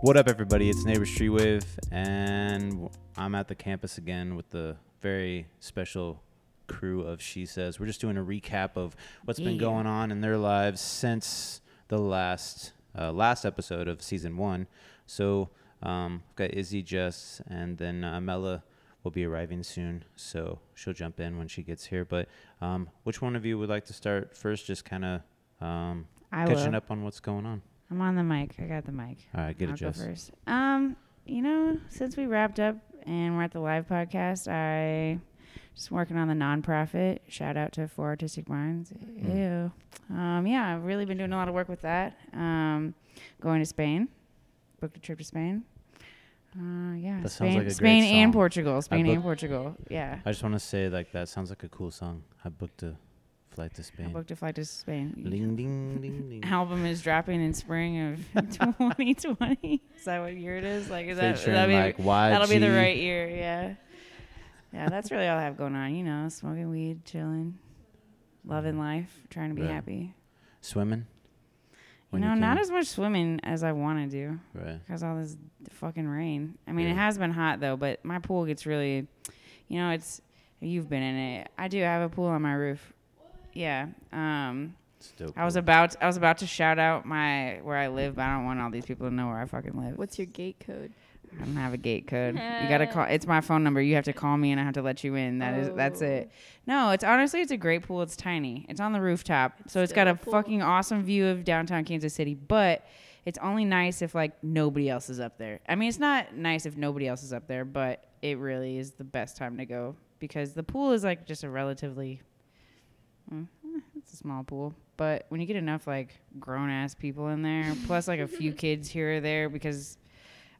What up, everybody? It's Neighbor Street Wave, and I'm at the campus again with the very special crew of She Says. We're just doing a recap of what's been going on in their lives since the last uh, last episode of season one. So, um, we've got Izzy, Jess, and then uh, Mela will be arriving soon, so she'll jump in when she gets here. But um, which one of you would like to start first? Just kind of um, catching will. up on what's going on. I'm on the mic. I got the mic. All right, get I'll it, Jess. first. Um, you know, since we wrapped up and we're at the live podcast, I just working on the nonprofit. Shout out to Four Artistic Minds. Mm. Ew. Um, yeah, I've really been doing a lot of work with that. Um, going to Spain. Booked a trip to Spain. Uh, yeah, That Spain, like Spain and. Portugal. Spain and Portugal. Yeah. I just want to say, like, that sounds like a cool song. I booked a flight to Spain. I booked a flight to Spain. Ding, ding, ding, ding. album is dropping in spring of 2020. is that what year it is? Like, is that Featuring, that'll be, like, YG. that'll be the right year? Yeah, yeah. That's really all I have going on. You know, smoking weed, chilling, loving life, trying to be Right. happy. Swimming? You When know, not as much swimming as I want to do Right. because all this fucking rain. I mean, it has been hot though, but my pool gets really, you know, it's you've been in it. I do have a pool on my roof. Yeah. Um. It's dope. I was cool. about I was about to shout out my where I live, but I don't want all these people to know where I fucking live. What's your gate code? I don't have a gate code. You gotta call. It's my phone number. You have to call me, and I have to let you in. That is that's it. No, it's honestly it's a great pool. It's tiny. It's on the rooftop, so it's got a a pool. fucking awesome view of downtown Kansas City. But it's only nice if like nobody else is up there. I mean, it's not nice if nobody else is up there, but it really is the best time to go because the pool is like just a relatively. mm, eh, It's a small pool, but when you get enough like grown ass people in there, plus like a few kids here or there, because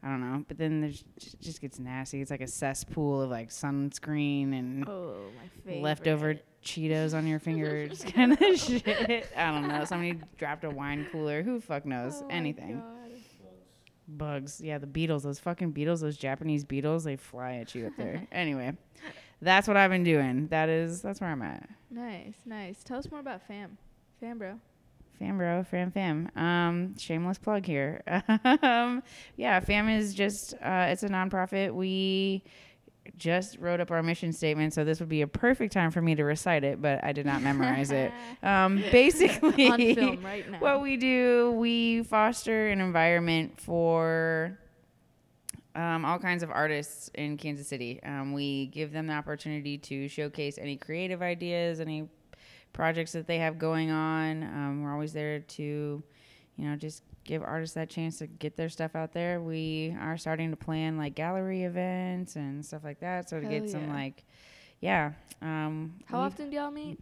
I don't know. But then there's it just gets nasty. It's like a cesspool of like sunscreen and Oh, leftover Cheetos on your fingers, kind of shit. I don't know. Somebody dropped a wine cooler. Who fuck knows? Oh Anything. Bugs. Yeah, the beetles. Those fucking beetles. Those Japanese beetles. They fly at you up there. anyway, that's what I've been doing. That is. That's where I'm at. Nice, nice. Tell us more about fam. Fam, bro. Fam bro, fam fam. Um, shameless plug here. um, yeah, fam is just uh, it's a nonprofit. We just wrote up our mission statement, so this would be a perfect time for me to recite it, but I did not memorize it. Um, basically, On film right now. what we do, we foster an environment for um, all kinds of artists in Kansas City. Um, we give them the opportunity to showcase any creative ideas, any projects that they have going on. Um, we're always there to, you know, just give artists that chance to get their stuff out there. We are starting to plan like gallery events and stuff like that. So to Hell get some like, yeah. Um, How we- often do y'all meet?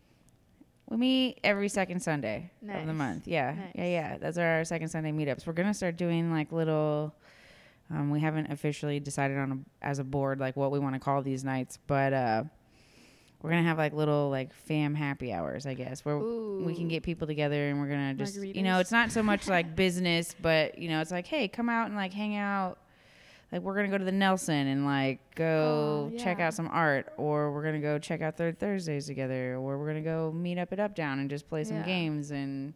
we meet every second Sunday of the month. Yeah, yeah, Nice. yeah. Those are our second Sunday meetups. We're gonna start doing like little. Um, we haven't officially decided on a, as a board like what we want to call these nights, but uh, we're gonna have like little like fam happy hours, I guess, where we can get people together and we're gonna just you know it's not so much like business, but you know it's like hey, come out and like hang out. Like we're gonna go to the Nelson and like go Oh, check out some art, or we're gonna go check out Third Thursdays together, or we're gonna go meet up at Up Down and just play some Yeah. games and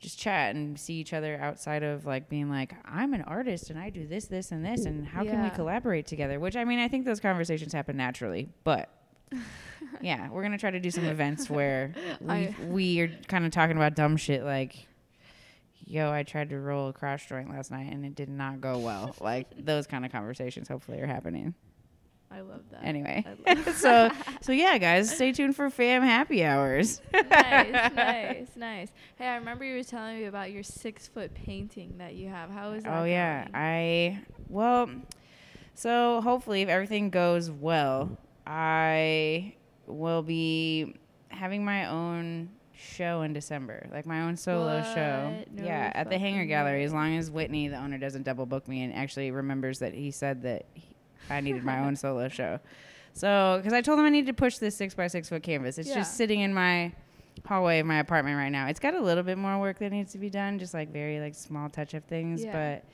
just chat and see each other outside of like being like I'm an artist and I do this, this, and this, and how can we collaborate together? Which I mean, I think those conversations happen naturally, but yeah, we're gonna try to do some events where we I- we are kind of talking about dumb shit like. Yo, I tried to roll a crash joint last night and it did not go well. like those kind of conversations hopefully are happening. I love that. Anyway. Love so so yeah, guys, stay tuned for fam happy hours. nice, nice, nice. Hey, I remember you were telling me about your six foot painting that you have. How is that? Oh yeah, going? I well, so hopefully if everything goes well, I will be having my own show in December, like my own solo show. No yeah, at the Hangar fucking Gallery. As long as Whitney, the owner, doesn't double book me and actually remembers that he said that he, I needed my own solo show. So, because I told him I needed to push this six by six foot canvas, it's Yeah. just sitting in my hallway of my apartment right now. It's got a little bit more work that needs to be done, just like very like small touch up things, Yeah. but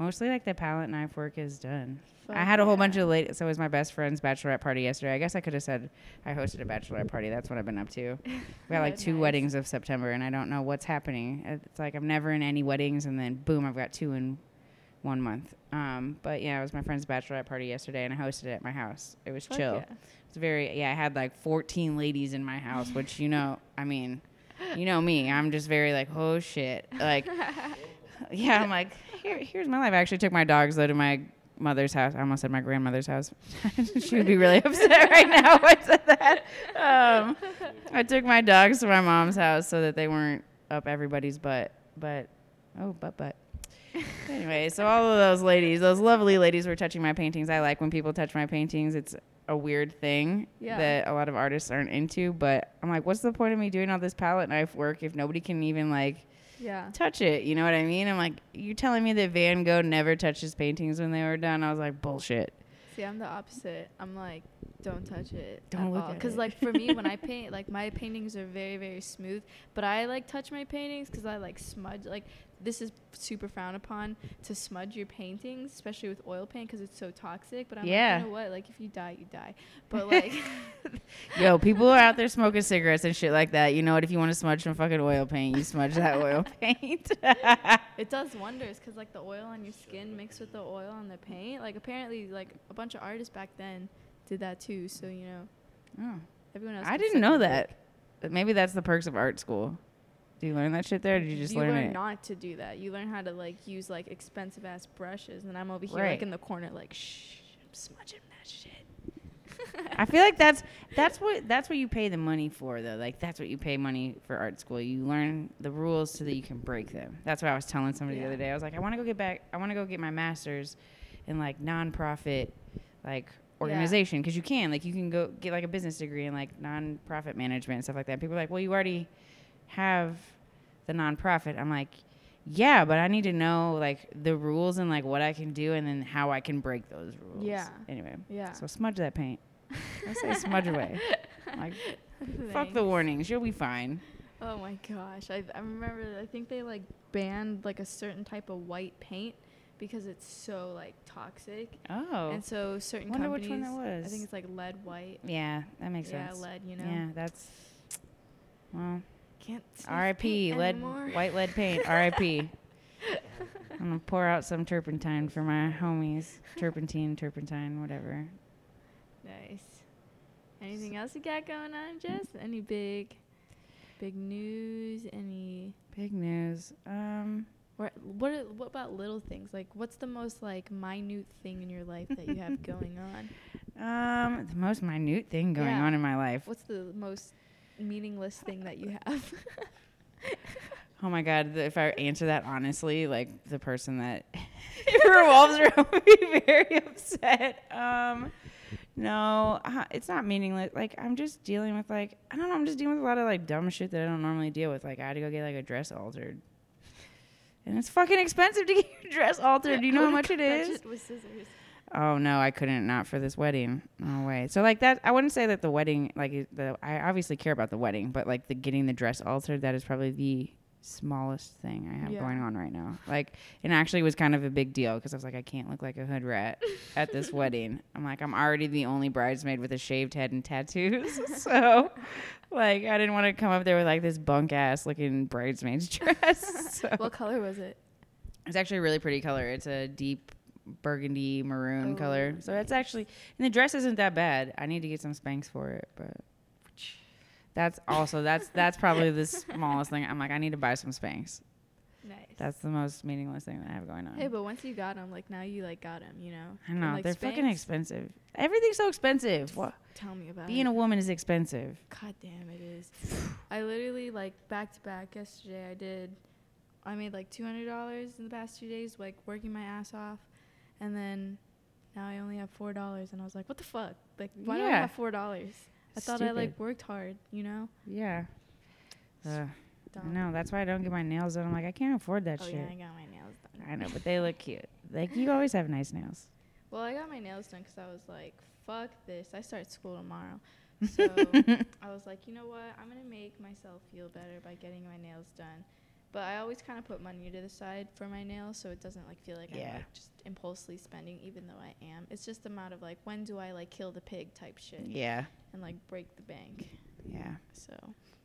mostly like the palette knife work is done. I Fuck had a whole bunch of late. So it was my best friend's bachelorette party yesterday. I guess I could have said I hosted a bachelorette party. That's what I've been up to. We got like two Nice. weddings of September, and I don't know what's happening. It's like I'm never in any weddings, and then boom, I've got two in one month. Um, but yeah, it was my friend's bachelorette party yesterday, and I hosted it at my house. It was Fuck chill. yeah. It's very yeah. I had like 14 ladies in my house, which you know, I mean, you know me. I'm just very like oh shit, like yeah. I'm like here, here's my life. I actually took my dogs though to my mother's house. I almost said my grandmother's house. she would be really upset right now if I said that. Um, I took my dogs to my mom's house so that they weren't up everybody's butt. But oh, butt butt. Anyway, so all of those ladies, those lovely ladies, were touching my paintings. I like when people touch my paintings. It's a weird thing Yeah. that a lot of artists aren't into. But I'm like, what's the point of me doing all this palette knife work if nobody can even like Yeah. touch it? You know what I mean? I'm like, you're telling me that Van Gogh never touched his paintings when they were done? I was like, bullshit. See, I'm the opposite. I'm like, don't touch it. Don't look at Because like for me, when I paint, like my paintings are very very smooth. But I like touch my paintings because I like smudge. Like this is super frowned upon to smudge your paintings, especially with oil paint because it's so toxic. But I'm Yeah. like, you know what? Like if you die, you die. But like, Yo, people are out there smoking cigarettes and shit like that. You know what? If you want to smudge some fucking oil paint, you smudge that oil paint. it does wonders because like the oil on your skin mixed with the oil on the paint. Like apparently, like a bunch of artists back then did that too. So you know, oh. everyone else. I didn't know that. Maybe that's the perks of art school. Do you learn that shit there? Or did you just you learn learn it? not to do that. You learn how to like use like expensive ass brushes, and I'm over here Right. like in the corner like shh, I'm smudging that shit. I feel like that's that's what that's what you pay the money for though. Like that's what you pay money for art school. You learn the rules so that you can break them. That's what I was telling somebody Yeah. the other day. I was like, I want to go get back. I want to go get my master's in like nonprofit, like organization because you can like you can go get like a business degree in like nonprofit management and stuff like that. People are like, well, you already have the nonprofit. I'm like, yeah, but I need to know like the rules and like what I can do and then how I can break those rules. Yeah. Anyway. Yeah. So smudge that paint. I say smudge away. Like fuck the warnings. You'll be fine. Oh my gosh, I I remember. I think they like banned like a certain type of white paint because it's so like toxic, Oh. and so certain Wonder companies. which one that was. I think it's like lead white. yeah, that makes yeah, sense. Yeah, lead. You know. Yeah, that's well. Can't. R.I.P. Lead, anymore. white lead paint. R.I.P. I'm gonna pour out some turpentine for my homies. Turpentine, turpentine, whatever. Nice. Anything else you got going on, Jess? Any big, big news? Any? Big news. Um, Or what? are- What about little things? Like, what's the most like minute thing in your life that you have going on? um, the most minute thing going Yeah. on in my life. What's the most meaningless thing that you have? Oh my god! If I answer that honestly, like the person that it revolves around would be very upset. Um, no, uh, it's not meaningless. Like I'm just dealing with like I don't know. I'm just dealing with a lot of like dumb shit that I don't normally deal with. Like I had to go get like a dress altered, and it's fucking expensive to get your dress altered. Do you know how much it is? With scissors. Oh no, I couldn't not for this wedding. No way. So like that, I wouldn't say that the wedding, like the, I obviously care about the wedding, but like the getting the dress altered, that is probably the smallest thing I have Yeah. going on right now. Like, and actually was kind of a big deal because I was like, I can't look like a hood rat at this wedding. I'm like, I'm already the only bridesmaid with a shaved head and tattoos, so like I didn't want to come up there with like this bunk ass looking bridesmaid's dress. So. What color was it? It's actually a really pretty color. It's a deep burgundy maroon color. Oh, So it's actually and the dress isn't that bad. I need to get some Spanx for it, but that's also that's that's probably the smallest thing. I'm like I need to buy some Spanx. Nice. That's the most meaningless thing that I have going on. Hey, but once you got them, like now you like got them, you know. I And, know like, they're fucking expensive. Everything's so expensive. What? Tell me about Being it. a woman is expensive. God damn, it is. I literally like back to back yesterday. I did. I made like two hundred dollars in the past two days, like working my ass off, and then now I only have four dollars, and I was like, what the fuck? Like, why do I have four dollars? I thought I like worked hard, you know. Yeah. Uh, no, that's why I don't get my nails done. I'm like I can't afford that Oh shit. yeah, I got my nails done. I know, but they look cute. Like you always have nice nails. Well, I got my nails done because I was like, fuck this. I start school tomorrow. So I was like, you know what? I'm gonna make myself feel better by getting my nails done. But I always kind of put money to the side for my nails, so it doesn't like feel like Yeah. I'm like just impulsively spending, even though I am. It's just a matter of like when do I like kill the pig type shit Yeah. and like break the bank. Yeah. So,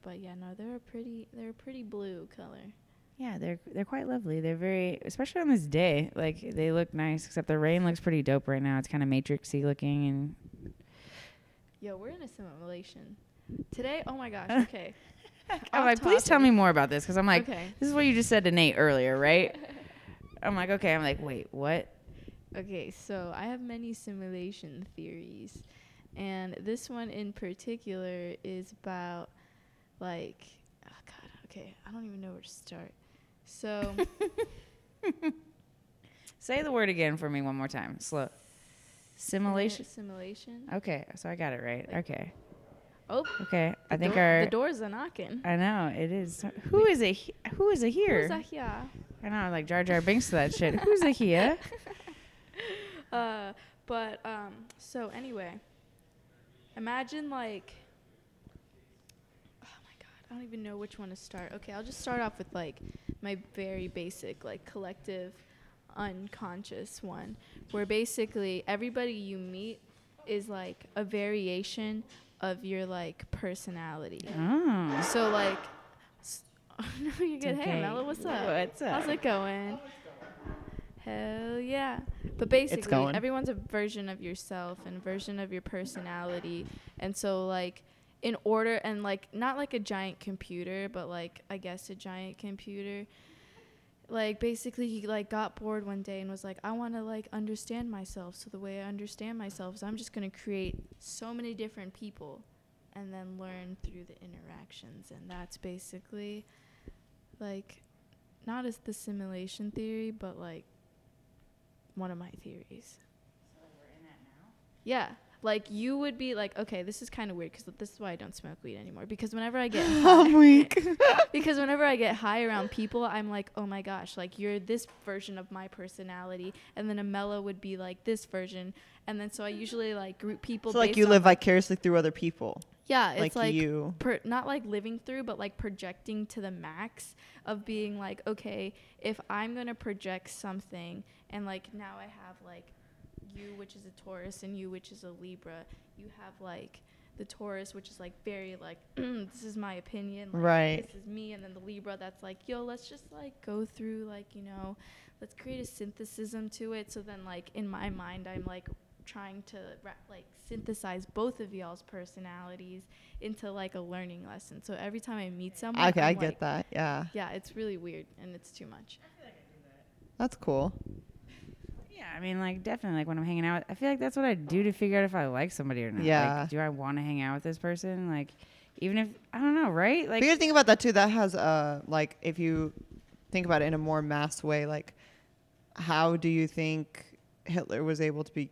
but yeah, no, they're a pretty, they're a pretty blue color. Yeah, they're they're quite lovely. They're very, especially on this day. Like they look nice. Except the rain looks pretty dope right now. It's kind of matrixy looking, and Yo, we're in a simulation today. Oh my gosh. Okay. I'm like, please tell me more about this because I'm like, okay. this is what you just said to Nate earlier, right? I'm like, okay. I'm like, wait, what? Okay, so I have many simulation theories, and this one in particular is about like, oh god, okay, I don't even know where to start. So, Say the word again for me one more time. Slow. Simulation. simulation. Okay, so I got it right. Like- Okay. Oh, Okay. I think door- our. the doors are knocking. I know it is. Who is it? he- Who is it here? Who's that here? I know, like Jar Jar Binks to that shit. Who's it here? Uh, but um, so anyway, imagine like, oh my god, I don't even know which one to start. Okay, I'll just start off with like my very basic like collective unconscious one, where basically everybody you meet is like a variation of your like personality. Oh. So like, s- no, you're good. Hey, okay. Mella, what's up? What's up? How's it going? Oh, Hell yeah. But basically, everyone's a version of yourself and version of your personality. And so, like, in order, and like, not like a giant computer, but like, I guess a giant computer. Like, basically, he like got bored one day and was like, I want to like understand myself. So, the way I understand myself is I'm just going to create so many different people and then learn through the interactions. And that's basically like not as the simulation theory, but like one of my theories. Yeah, like you would be like, okay, this is kind of weird because this is why I don't smoke weed anymore. Because whenever I get high, I'm weak. because whenever I get high around people, I'm like, oh my gosh, like you're this version of my personality, and then Amela would be like this version, and then so I usually like group people. so like you live vicariously through other people, yeah, it's like, like, you. per, not like living through, but like projecting to the max of being like, okay, if I'm gonna project something, and like now I have like you, which is a Taurus, and you, which is a Libra. You have like the Taurus, which is like very like, this is my opinion, like, Right. This is me, and then the Libra, that's like, yo, let's just like go through like you know, let's create a synthesism to it. So then like in my mind, I'm like trying to ra- like synthesize both of y'all's personalities into like a learning lesson. So every time I meet someone, Okay, I I'm get like- that. Yeah, Yeah, it's really weird and it's too much. that's cool. Yeah, I mean, like definitely, like when I'm hanging out, I feel like that's what I do to figure out if I like somebody or not. Yeah. Like, do I want to hang out with this person? Like, even if I don't know, right? Like, but you think about that too. That has uh like if you think about it in a more mass way, like how do you think Hitler was able to be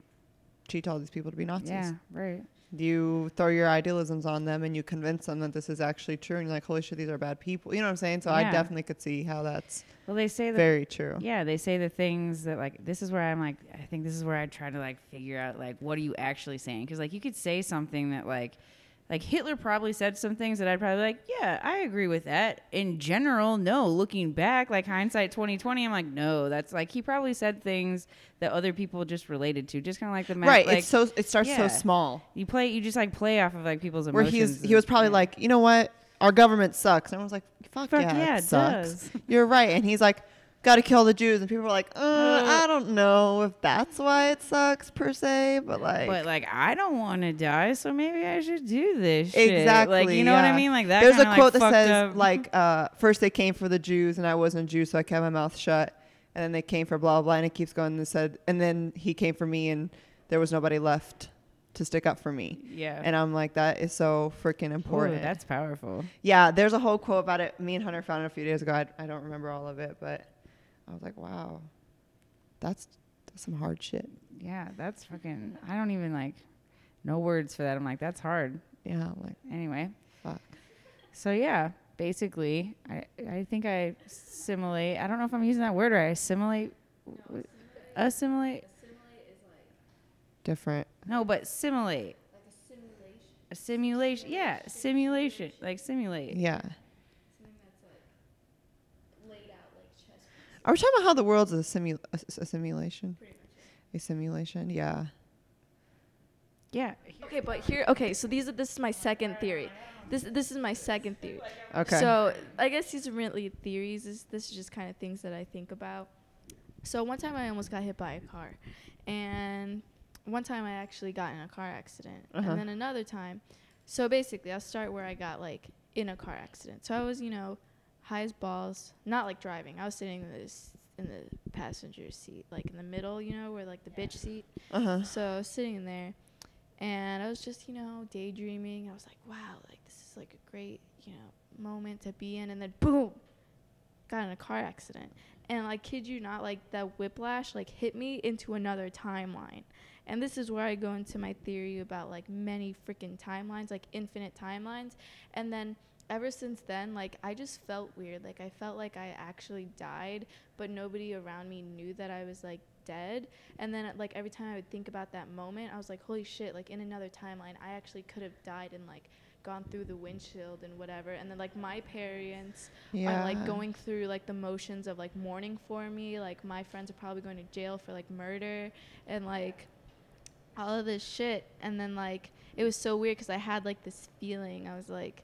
teach all these people to be Nazis? yeah, right. You throw your idealisms on them and you convince them that this is actually true, and you're like, holy shit, these are bad people. You know what I'm saying? So I definitely could see how that's Well, they say that. very true. Yeah, they say the things that like this is where I'm like I think this is where I try to like figure out like what are you actually saying because like you could say something that like like Hitler probably said some things that I'd probably be like yeah I agree with that in general no looking back like hindsight 2020 I'm like no that's like he probably said things that other people just related to just kind of like the right. like it's so it starts yeah. so small. you play you just like play off of like people's Where emotions he's he was probably yeah. like, you know what, our government sucks. And everyone's like, fuck, fuck yeah, yeah, it it sucks. does You're right. And he's like, got to kill the Jews. And people are like, uh. I don't know if that's why it sucks per se, but like, but like I don't want to die, so maybe I should do this. shit. exactly. Like you know what I mean? Like that. There's a kinda, like, quote that says up- like, uh, first they came for the Jews and I wasn't a Jew, so I kept my mouth shut. And then they came for blah blah, blah and it keeps going. And said, and then he came for me, and there was nobody left to stick up for me. yeah. And I'm like, that is so freaking Ooh, important. that's powerful. Yeah, there's a whole quote about it. Me and Hunter found it a few days ago. I, I don't remember all of it, but I was like, wow, that's, that's some hard shit. Yeah, that's fucking. I don't even like. No words for that. I'm like, that's hard. Yeah, I'm like, Anyway. Fuck. So yeah, basically, I I think I assimilate. I don't know if I'm using that word right. Assimilate. w- Assimilate. Assimilate. assimilate like Different. No, but simulate. a simulation. Yeah, simulation. Like simulate. Yeah. Are we talking about how the world's a, simu- a, s- a simulation? A simulation, yeah. Yeah. Okay, but here, okay, so these are this is my second theory. This this is my second theory. Okay. So I guess these are really theories. This this is just kind of things that I think about. So one time I almost got hit by a car, and one time I actually got in a car accident, Uh-huh. and then another time. So basically, I'll start where I got like in a car accident. So I was, you know, high as balls, not like driving. I was sitting in this in the passenger seat, like in the middle, you know, where like the bitch seat. uh huh. So I was sitting in there, and I was just, you know, daydreaming. I was like, wow, like this is like a great, you know, moment to be in. And then boom, got in a car accident. And like, kid you not, like that whiplash like hit me into another timeline. And this is where I go into my theory about like many freaking timelines, like infinite timelines. And then ever since then, like I just felt weird. Like I felt like I actually died, but nobody around me knew that I was like dead. And then like every time I would think about that moment, I was like, holy shit, like in another timeline, I actually could have died and like gone through the windshield and whatever. And then like my parents Yeah. are like going through like the motions of like mourning for me. Like my friends are probably going to jail for like murder and like all of this shit. And then like it was so weird because I had like this feeling. I was like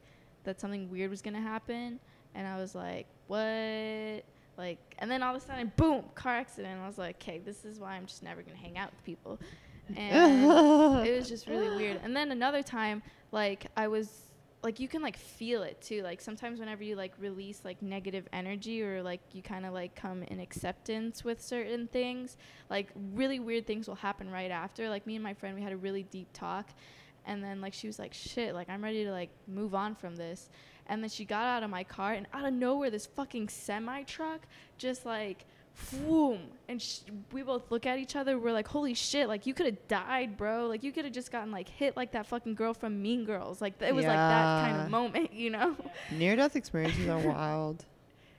that something weird was gonna happen, and I was like, what? Like, and then all of a sudden, boom, car accident. I was like, okay, this is why I'm just never gonna hang out with people. And it was just really weird. And then another time, like I was like you can like feel it too. Like sometimes whenever you like release like negative energy or like you kind of like come in acceptance with certain things, like really weird things will happen right after. Like me and my friend, we had a really deep talk, and then like she was like, "Shit, like I'm ready to like move on from this." And then she got out of my car, and out of nowhere, this fucking semi truck just like, boom, and sh- we both look at each other. We're like, "Holy shit! Like you could have died, bro. Like you could have just gotten like hit like that fucking girl from Mean Girls. Like it was like that kind of moment, you know?" Near death experiences are wild.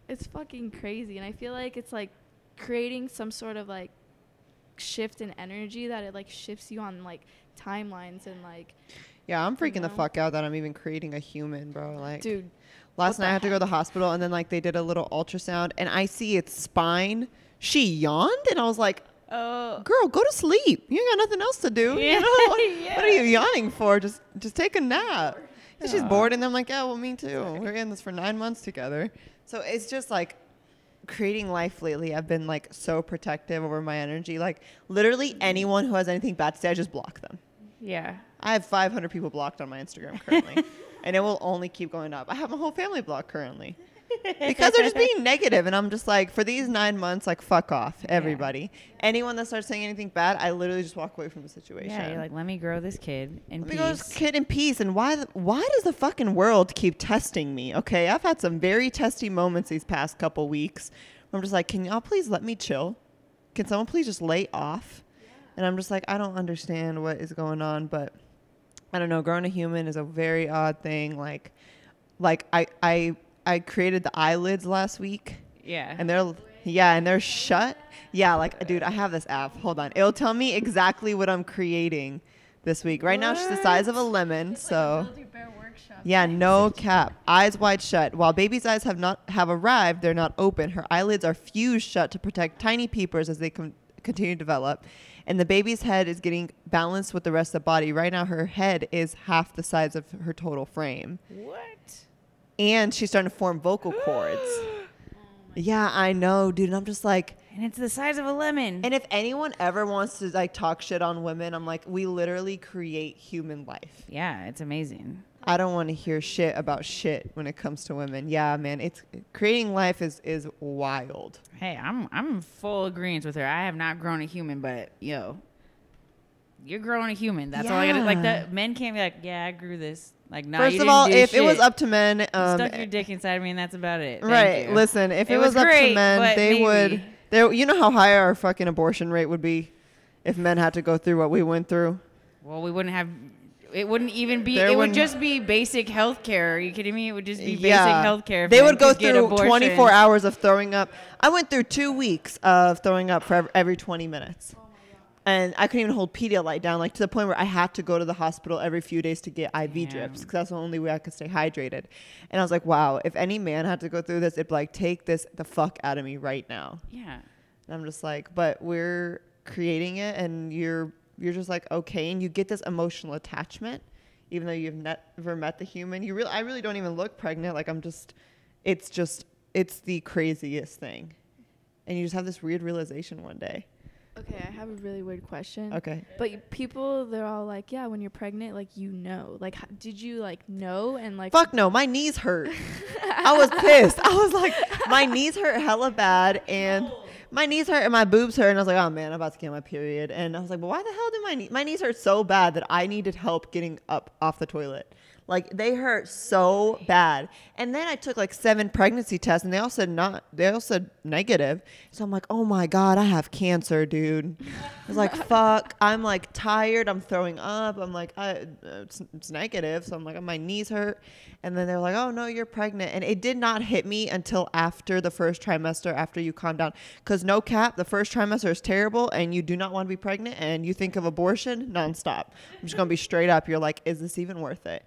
it's fucking crazy and i feel like it's like creating some sort of like shift in energy that it like shifts you on like timelines and like Yeah, I'm freaking the know? fuck out that I'm even creating a human, bro. Like, dude last night I had to go to the hospital, and then like they did a little ultrasound, and I see its spine. She yawned, and I was like, Oh. "Girl, go to sleep. You ain't got nothing else to do. Yeah, You know what, what are you yawning for? Just, just take a nap." And she's bored, and I'm like, "Yeah, well, me too. We're in this for nine months together." So it's just like creating life lately. I've been like so protective over my energy. Like literally anyone who has anything bad to say, I just block them. Yeah. I have 500 people blocked on my Instagram currently, and it will only keep going up. I have my whole family blocked currently because they're just being negative, and I'm just like, for these nine months, like, fuck off, everybody. Anyone that starts saying anything bad, I literally just walk away from the situation. Yeah. You're like, let me grow this kid in Let me go peace. this kid in peace. And why? The, why does the fucking world keep testing me? Okay, I've had some very testy moments these past couple weeks. Where I'm just like, can y'all please let me chill? Can someone please just lay off? And I'm just like, I don't understand what is going on, but I don't know. Growing a human is a very odd thing. Like, like I I I created the eyelids last week. Yeah. and they're yeah and they're shut. Yeah like dude i have this app. Hold on. It'll tell me exactly what i'm creating this week. Right now she's the size of a lemon so yeah no cap. Eyes wide shut. While baby's eyes have not have arrived they're not open. Her eyelids are fused shut to protect tiny peepers as they con- continue to develop. And the baby's head is getting balanced with the rest of the body. Right now her head is half the size of her total frame. What? And she's starting to form vocal cords yeah i know dude and i'm just like And it's the size of a lemon. And if anyone ever wants to like talk shit on women, I'm like, we literally create human life. yeah, it's amazing. I don't want to hear shit about shit when it comes to women. Yeah, man, it's creating life is is wild. Hey, I'm I'm full agreement with her. I have not grown a human, but yo, you're growing a human. That's all I gotta like. Yeah. The men can't be like, yeah, I grew this. Like, no, First of all, if it was up to men, You um, stuck your dick inside me, and that's about it. Thank right? you. Listen, if it, It was, was up to men, they would. maybe. There, you know how high our fucking abortion rate would be if men had to go through what we went through. Well, we wouldn't have. It wouldn't even be. There it would just be basic health care. Are you kidding me? It would just be basic yeah. health care. They would go through 24 24 hours of throwing up. I went through two weeks of throwing up for every 20 minutes. And I couldn't even hold Pedialyte down, like to the point where I had to go to the hospital every few days to get IV drips because that's the only way I could stay hydrated. And I was like, wow, if any man had to go through this, it'd be like, take this the fuck out of me right now. Yeah. And I'm just like, but we're creating it, and you're you're just like okay, and you get this emotional attachment, even though you've never met the human. You really, I really don't even look pregnant. Like I'm just, it's just, it's the craziest thing, and you just have this weird realization one day. Okay, I have a really weird question. Okay. But people, they're all like, yeah, when you're pregnant, like you know, like, h- did you like know and like? Fuck no, my knees hurt. I was pissed. I was like, my knees hurt hella bad, and my knees hurt and my boobs hurt, and I was like, oh man, I'm about to get my period, and I was like, but why the hell do my knee? My knees hurt so bad that I needed help getting up off the toilet. Like they hurt so bad, and then I took like seven pregnancy tests, and they all said not. They all said negative. So I'm like, oh my god, I have cancer, dude. I was like, fuck. I'm like tired. I'm throwing up. I'm like, I, it's, it's negative. So I'm like, my knees hurt. And then they're like, oh no, you're pregnant. And it did not hit me until after the first trimester, after you calm down. Because no cap, the first trimester is terrible, and you do not want to be pregnant, and you think of abortion nonstop. I'm just gonna be straight up. You're like, is this even worth it?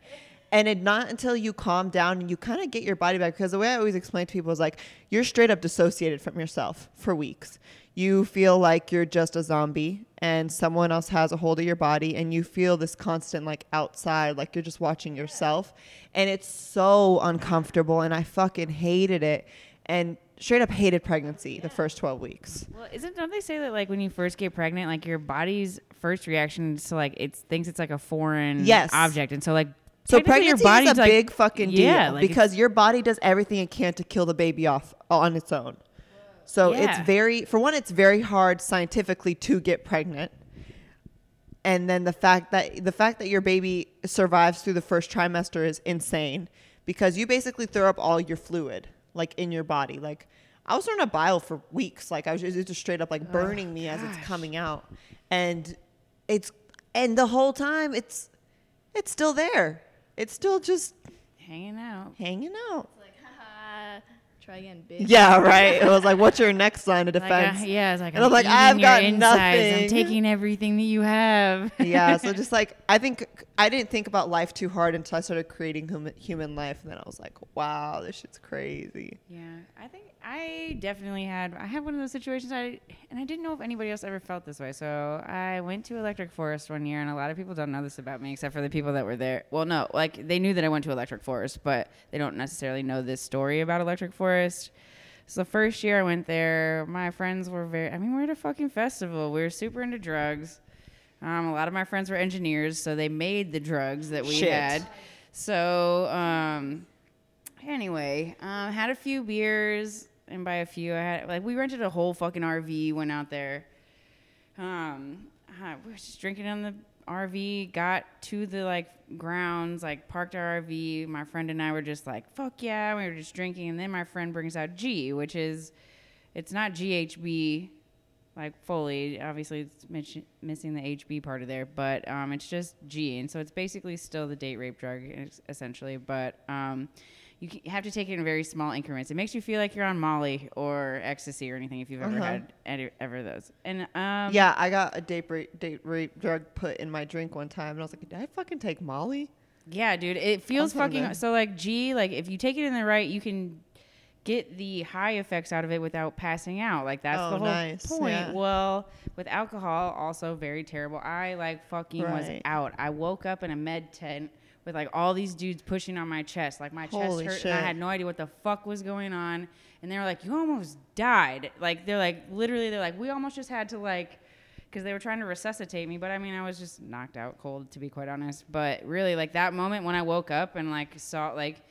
And it not until you calm down and you kind of get your body back. Because the way I always explain to people is like, you're straight up dissociated from yourself for weeks. You feel like you're just a zombie and someone else has a hold of your body, and you feel this constant like outside, like you're just watching yourself. And it's so uncomfortable. And I fucking hated it. And straight up hated pregnancy the first 12 weeks. Well, isn't don't they say that like when you first get pregnant, like your body's first reaction is to like it thinks it's like a foreign Yes. object, and so like So your pregnancy body's is a like- big fucking deal yeah, like because your body does everything it can to kill the baby off on its own. So it's very, for one, it's very hard scientifically to get pregnant, and then the fact that the fact that your baby survives through the first trimester is insane because you basically throw up all your fluid like in your body. Like I was throwing up bile for weeks. Like I was just, it was just straight up like burning me as it's coming out, and it's and the whole time it's it's still there. It's still just hanging out. hanging out. It's like, haha, try again, bitch. Yeah, right. It was like, what's your next line of Like, uh, defense? yeah, it's like And I'm like, I've got insides. nothing. I'm taking everything that you have. yeah, so just like I think I didn't think about life too hard until I started creating human, human life, and then I was like, wow, this shit's crazy. Yeah, I think I definitely had. I had one of those situations. I and I didn't know if anybody else ever felt this way. So I went to Electric Forest one year, and a lot of people don't know this about me, except for the people that were there. Well, no, like they knew that I went to Electric Forest, but they don't necessarily know this story about Electric Forest. So the first year I went there, my friends were very. I mean, we're at a fucking festival. We were super into drugs. Um, a lot of my friends were engineers, so they made the drugs that we Shit. had. So um, anyway, um, had a few beers, and by a few, I had like we rented a whole fucking RV, went out there. Um, we were just drinking on the RV, got to the like grounds, like parked our RV. My friend and I were just like, "Fuck yeah!" We were just drinking, and then my friend brings out G, which is, it's not GHB, like fully. Obviously, it's missing the HB part of there, but um, it's just G, and so it's basically still the date rape drug, essentially. But um, you have to take it in very small increments. It makes you feel like you're on Molly or ecstasy or anything if you've ever Uh-huh. had any, ever those. And um, yeah, I got a date rape, date rape drug put in my drink one time, and I was like, did I fucking take Molly? Yeah, dude, it feels fucking so like G, like if you take it in the right, you can get the high effects out of it without passing out. Like that's Oh, the whole nice, point. yeah. Well, with alcohol also very terrible. I like fucking was out. I woke up in a med tent with like all these dudes pushing on my chest. Like my chest Holy hurt and I had no idea what the fuck was going on. And they were like, "You almost died." Like they're like literally they're like, "We almost just had to like because they were trying to resuscitate me. But I mean, I was just knocked out cold, to be quite honest. But really, like that moment when I woke up and like saw, like,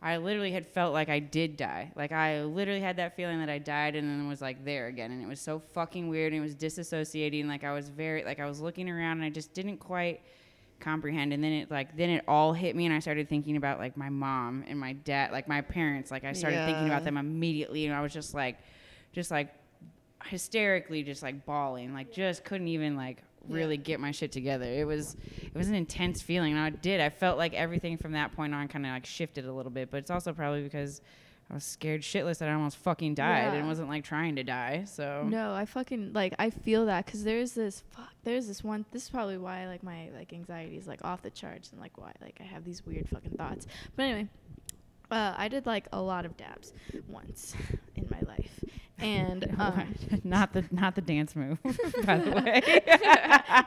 I literally had felt like I did die. Like I literally had that feeling that I died and then was like there again. And it was so fucking weird and it was disassociating. Like I was very, like I was looking around and I just didn't quite comprehend. And then it like then it all hit me and I started thinking about like my mom and my dad like my parents. Like I started thinking about them immediately and I was just like just like hysterically just like bawling. Like just couldn't even like really get my shit together. It was it was an intense feeling and i did. I felt like everything from that point on kind of like shifted a little bit but it's also probably because I was scared shitless that I almost fucking died Yeah. and wasn't like trying to die. So No, I fucking like I feel that because there's this fuck. There's this one. This is probably why like my like anxiety is like off the charts and like why like I have these weird fucking thoughts. But anyway, uh, I did like a lot of dabs once in my life, and um, not the not the dance move, by the way.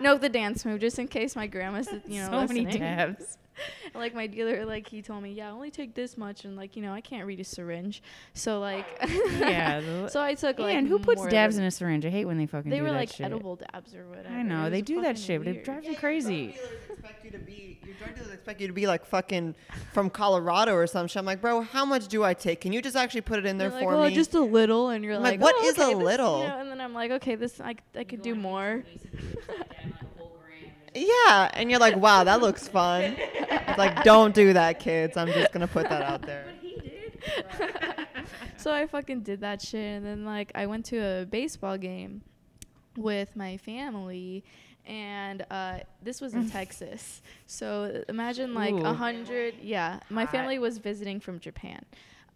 no, the dance move just in case my grandma's you know so many dabs. like my dealer like he told me yeah only take this much and like you know I can't read a syringe, so like Yeah. so I took like and who puts dabs in a syringe? I hate when they fucking They do were that like shit. edible dabs or whatever. I know they do that fucking shit, but it weird. drives me crazy. Drug expect you to be your drug dealers expect you to be like fucking from Colorado or some shit. I'm like, bro, how much do I take? Can you just actually put it in there They're for like, oh, me? just a little, and you're I'm like, like, what oh, is a okay, this," you little? know, and then I'm like, okay, this I I could do more. Yeah, and you're like, wow, that looks fun. It's like, don't do that, kids. I'm just gonna put that out there. so I fucking did that shit, and then like I went to a baseball game with my family. And uh, this was in Texas, so imagine like a hundred. Yeah, my Hot. family was visiting from Japan,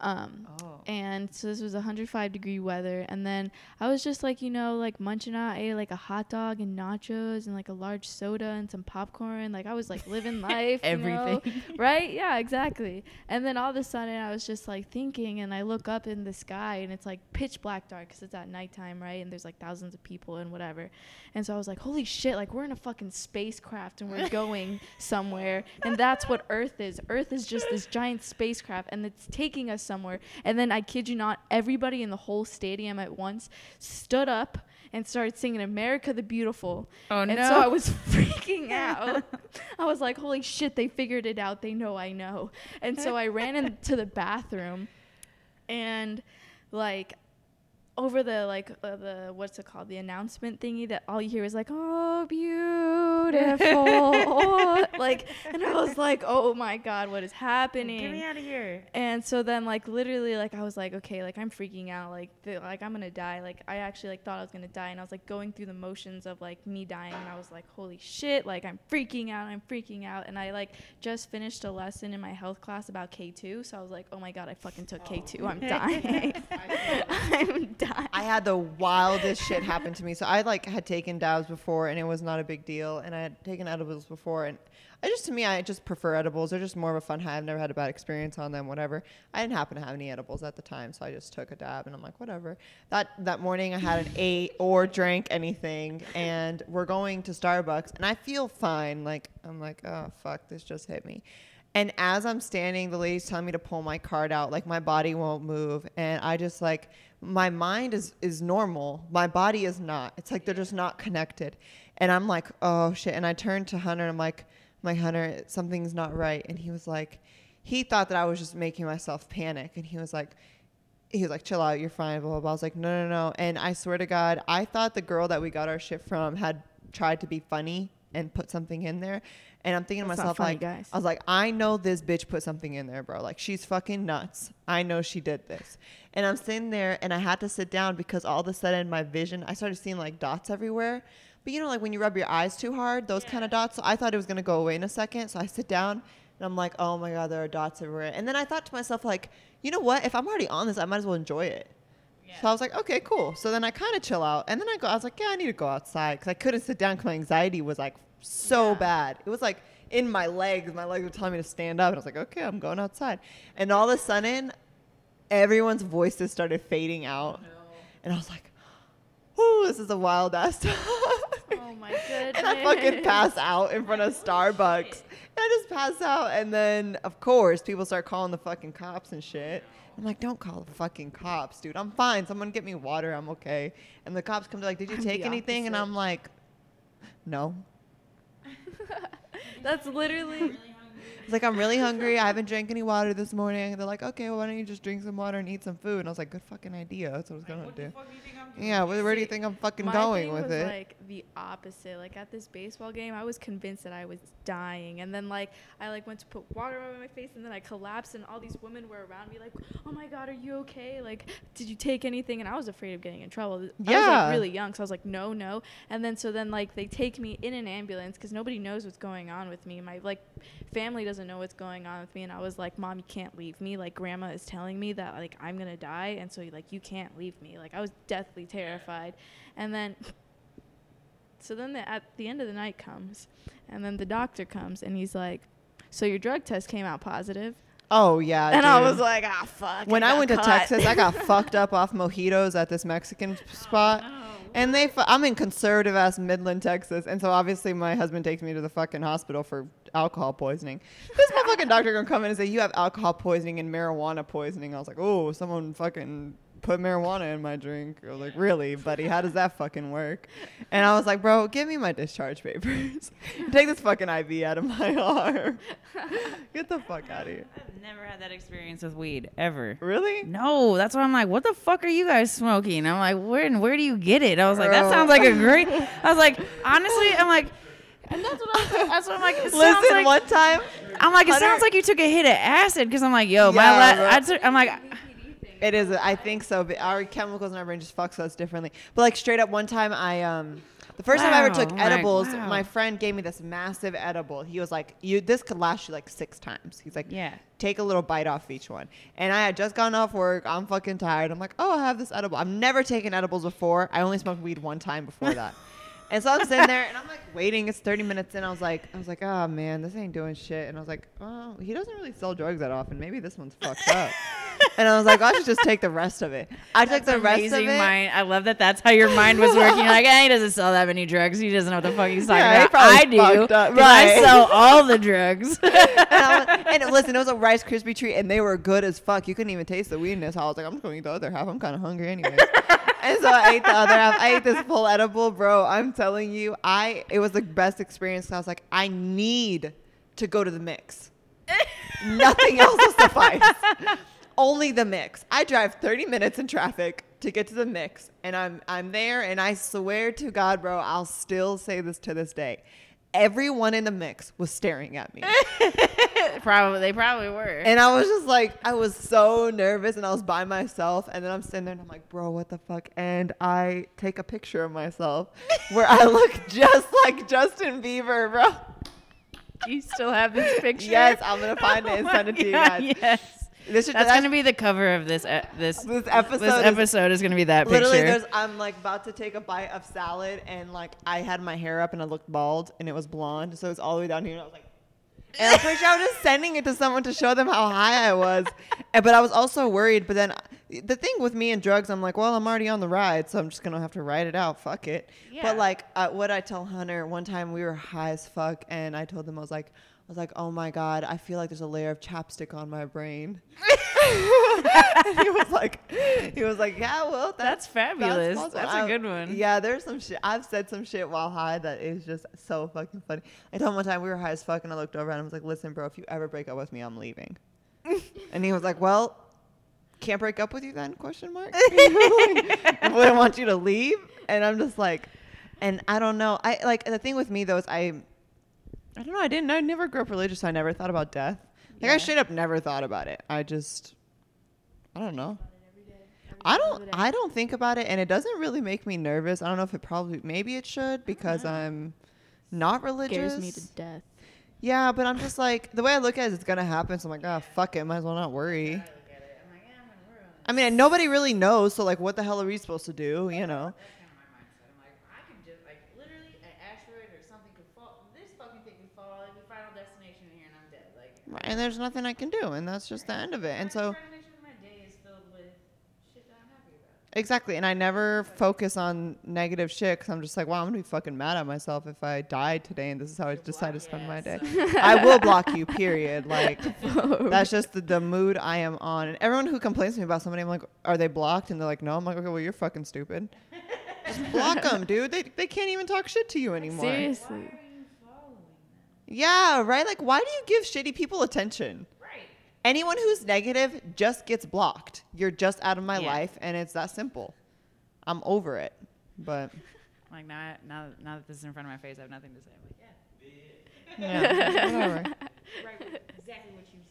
um, Oh. and so this was 105 degree weather and then i was just like you know like munching out i ate like a hot dog and nachos and like a large soda and some popcorn like i was like living life you know? Everything. right yeah exactly and then all of a sudden i was just like thinking and i look up in the sky and it's like pitch black dark because it's at nighttime right and there's like thousands of people and whatever and so i was like holy shit like we're in a fucking spacecraft and we're going somewhere and that's what earth is earth is just this giant spacecraft and it's taking us somewhere and then i kid you not everybody in the whole stadium at once stood up and started singing america the beautiful Oh and no! so I was freaking out. I was like, holy shit, they figured it out. They know I know. And so I ran into the bathroom and like over the like uh, the what's it called the announcement thingy that all you hear is like oh beautiful. Oh, like and i was like oh my god what is happening Get me out of here. and so then like literally like I was like okay like I'm freaking out. Like the, like I'm gonna die. Like I actually like thought I was gonna die and I was like going through the motions of like me dying and I was like holy shit like I'm freaking out I'm freaking out. And I like just finished a lesson in my health class about K2 so I was like oh my god I fucking took K2 I'm dying I'm dying. I had the wildest shit happen to me. So I like had taken dabs before and it was not a big deal. And I had taken edibles before and I just to me I just prefer edibles. They're just more of a fun high. I've never had a bad experience on them, whatever. I didn't happen to have any edibles at the time, so I just took a dab and I'm like, whatever. That that morning I hadn't ate or drank anything and we're going to Starbucks and I feel fine. Like I'm like, oh fuck, this just hit me. And as I'm standing, the lady's telling me to pull my card out. Like my body won't move, and I just like my mind is is normal. My body is not. It's like they're just not connected. And I'm like, oh shit. And I turned to Hunter. And I'm like, my Hunter, something's not right. And he was like, he thought that I was just making myself panic. And he was like, he was like, chill out, you're fine, blah, blah, blah. I was like, no, no, no. And I swear to God, I thought the girl that we got our shit from had tried to be funny and put something in there. And I'm thinking to That's not myself, funny, like, guys. I was like, I know this bitch put something in there, bro. Like, she's fucking nuts. I know she did this. And I'm sitting there and I had to sit down because all of a sudden my vision, I started seeing like dots everywhere. But you know, like when you rub your eyes too hard, those kind of dots. So I thought it was going to go away in a second. So I sit down and I'm like, oh my God, there are dots everywhere. And then I thought to myself, like, you know what? If I'm already on this, I might as well enjoy it. So I was like, okay, cool. So then I kind of chill out. And then I go, I was like, yeah, I need to go outside because I couldn't sit down because my anxiety was like so bad. It was like in my legs. My legs were telling me to stand up. And I was like, okay, I'm going outside. And all of a sudden, everyone's voices started fading out. And I was like, whoo, this is a wild ass time. oh my goodness and I fucking pass out in front of Starbucks. And I just pass out. And then, of course, people start calling the fucking cops and shit. I'm like, don't call the fucking cops, dude. I'm fine. Someone get me water. I'm okay. And the cops come to like, did you take anything? And. I'm like, no. That's literally It's like, I'm really hungry. I haven't drank any water this morning. They're like, okay, well, why don't you just drink some water and eat some food? And I was like, good fucking idea. That's what I was going to do. Yeah, where, where do you think I'm fucking My going thing with was it? like the opposite. Like at this baseball game, I was convinced that I was dying, and then like I like went to put water over my face, and then I collapsed, and all these women were around me, like, "Oh my God, are you okay? Like, did you take anything?" And I was afraid of getting in trouble. Yeah. I was like really young, so I was like, "No, no." And then so then like they take me in an ambulance because nobody knows what's going on with me. My like family family doesn't know what's going on with me, and I was like, "Mom, you can't leave me. Like, Grandma is telling me that like I'm gonna die, and so like you can't leave me. Like, I was deathly terrified." And then, so then the, at the end of the night comes, and then the doctor comes, and he's like, "So your drug test came out positive." Oh yeah. and I was like, "Ah, fuck." when I got went to. Texas, I got fucked up off mojitos at this Mexican spot. And they, fu- I'm in conservative ass Midland, Texas, and so obviously my husband takes me to the fucking hospital for alcohol poisoning. This motherfucking doctor gonna come in and say you have alcohol poisoning and marijuana poisoning. I was like, oh, someone fucking put marijuana in my drink. I was like, really, buddy? How does that fucking work? And I was like, bro, give me my discharge papers. Take this fucking IV out of my arm. Get the fuck out of here. I've never had that experience with weed ever. Really? No, that's why I'm like, what the fuck are you guys smoking? I'm like, where and where do you get it? I was like, that sounds like a great. I was like, honestly, I'm like, and that's what I was, that's what I'm like. It sounds Listen, like, one time I'm like, it Hunter- sounds like you took a hit of acid because I'm like, yo, my Yeah, la- bro. I took, I'm like, It is. I think so. But our chemicals in our brain just fucks us differently. But like straight up, one time I um, the first time I ever Wow, took like, edibles, wow. my friend gave me this massive edible. He was like, "You, this could last you like six times." He's like, yeah. take a little bite off each one. And I had just gotten off work. I'm fucking tired. I'm like, oh, I have this edible. I've never taken edibles before. I only smoked weed one time before that. and so I'm sitting there and I'm like waiting. It's 30 minutes in. I was like, I was like, oh man, this ain't doing shit. And I was like, oh, he doesn't really sell drugs that often. Maybe this one's fucked up. And I was like, I should just take the rest of it. I took the rest of amazing it. mind. I love that. That's how your mind was working. You're like, eh, he doesn't sell that many drugs. He doesn't know what the fuck he's talking Yeah, about. probably I do. 'cause I sell all the drugs. and, was, and listen, it was a Rice Krispie treat, and they were good as fuck. You couldn't even taste the weedness. I was like, I'm just going to eat the other half. I'm kind of hungry anyways. and so I ate the other half. I ate this full edible, bro. I'm telling you, I it was the best experience. I was like, I need to go to the mix. Nothing else will suffice. Only the mix. I drive 30 minutes in traffic to get to the mix, and I'm I'm there, and I swear to God, bro, I'll still say this to this day. Everyone in the mix was staring at me. probably, they probably were. And I was just like, I was so nervous and I was by myself. And then I'm sitting there and I'm like, bro, what the fuck? And I take a picture of myself where I look just like Justin Bieber, bro. Do you still have this picture? Yes, I'm going to find it and Oh send it my to you God, guys. Yes. This should, That's, gonna be the cover of this uh, this this episode. this episode is gonna be that Literally, picture. there's I'm like about to take a bite of salad, and like I had my hair up and I looked bald, and it was blonde, so it's all the way down here. And I was like, and I'm pretty sure I was just sending it to someone to show them how high I was, but I was also worried. But then the thing with me and drugs, I'm like, well, I'm already on the ride, so I'm just gonna have to ride it out. Fuck it. Yeah. But like, uh, what I tell Hunter one time, we were high as fuck, and I told him I was like. I was like, oh my god, I feel like there's a layer of chapstick on my brain. and he was like, he was like, yeah, well, That's fabulous. possible. That's a good one. Yeah, there's some shit. I've said some shit while high that is just so fucking funny. I told him one time we were high as fuck, and I looked over and I was like, listen, bro, if you ever break up with me, I'm leaving. and he was like, well, can't break up with you then? Question mark. I wouldn't want you to leave. And I'm just like, and I don't know. I like the thing with me though is I, I don't know. I didn't. I never grew up religious. So I never thought about death. Like I straight up never thought about it. I just, I don't know. I don't. I don't think about it, and it doesn't really make me nervous. I don't know if it probably. Maybe it should because I'm not religious. scares me to death. Yeah, but I'm just like the way I look at it, it's gonna happen. So I'm like, ah, fuck it. Might as well not worry. I mean, nobody really knows. So like, what the hell are we supposed to do? You know. And there's nothing I can do, and that's just the end of it. And so. Exactly, and I never focus on negative shit because I'm just like, wow, I'm gonna be fucking mad at myself if I died today, and this is how I decide to spend my day. I will block you, period. Like, that's just the, the mood I am on. And everyone who complains to me about somebody, I'm like, are they blocked? And they're like, no. I'm like, okay, well, you're fucking stupid. Just block them, dude. They they can't even talk shit to you anymore. Seriously. Yeah, right. Like, why do you give shitty people attention? Right. Anyone who's negative just gets blocked. You're just out of my Yeah. life, and it's that simple. I'm over it. But Like now, now, now that this is in front of my face, I have nothing to say. I'm like, yeah, yeah, whatever. right, exactly what you said.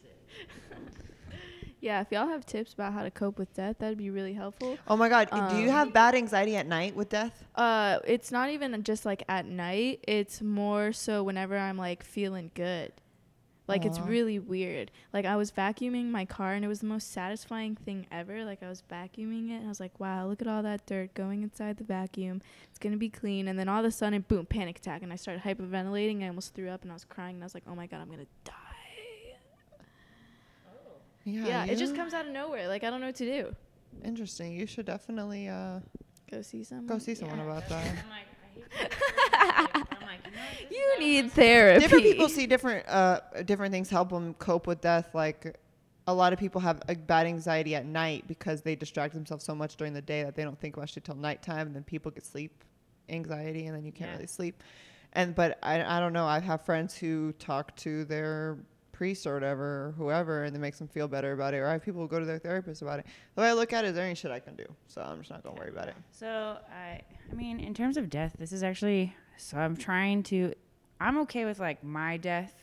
Yeah, if y'all have tips about how to cope with death, that'd be really helpful. Oh my God, do you Um, have bad anxiety at night with death? Uh, it's not even just like at night. It's more so whenever I'm like feeling good. Like it's really weird. Like I was vacuuming my car and it was the most satisfying thing ever. Like I was vacuuming it and I was like, wow, look at all that dirt going inside the vacuum. It's gonna be clean. And then all of a sudden, boom, panic attack, and I started hyperventilating. I almost threw up and I was crying and I was like, oh my god, I'm gonna die. Yeah, Yeah, it just comes out of nowhere. Like I don't know what to do. interesting. You should definitely uh, Go see someone. go see someone Yeah. about that. I'm like, I hate that. You know what, this is You not need therapy. different people see different uh different things help them cope with death like a lot of people have a bad anxiety at night because they distract themselves so much during the day that they don't think about shit till nighttime and then people get sleep anxiety and then you can't Yeah. really sleep and but I, I don't know i have friends who talk to their priest or whatever or whoever and it makes them feel better about it or i have people who go to their therapist about it the way i look at it is there ain't shit i can do so i'm just not gonna worry about it So I, I mean, in terms of death, this is actually. So I'm trying to. I'm okay with like my death.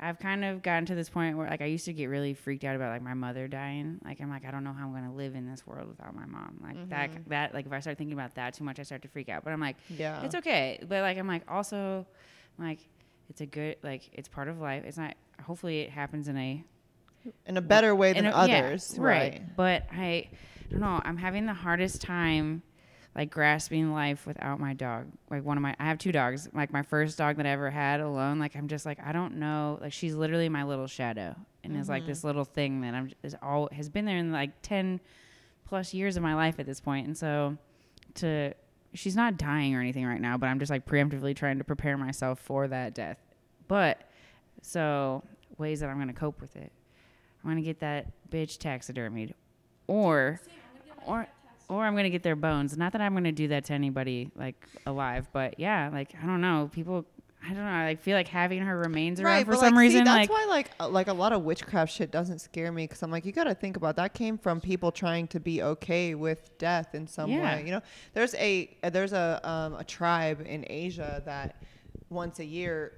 I've kind of gotten to this point where like I used to get really freaked out about like my mother dying. Like I'm like I don't know how I'm gonna live in this world without my mom. Like that Mhm. that like if I start thinking about that too much, I start to freak out. But I'm like yeah it's okay. But like I'm like also like it's a good like it's part of life. It's not. Hopefully it happens in a in a better way than a- yeah, others right. But I, I don't know. I'm having the hardest time, like grasping life without my dog. Like one of my, I have two dogs. Like my first dog that I ever had alone. Like I'm just like I don't know. Like she's literally my little shadow, and is like this mm-hmm. little thing that I'm is all has been there in like ten plus years of my life at this point, and so to she's not dying or anything right now, but I'm just like preemptively trying to prepare myself for that death. But so ways that I'm gonna cope with it. I'm gonna get that bitch taxidermied, or or or I'm gonna get their bones. Not that I'm gonna do that to anybody like alive, but yeah, like I don't know, people. I don't know. I like, feel like having her remains around for but, some like, reason. See, that's like why like uh, like a lot of witchcraft shit doesn't scare me because I'm like you got to think about that came from people trying to be okay with death in some Yeah. way. You know, there's a uh, there's a um, a tribe in Asia that once a year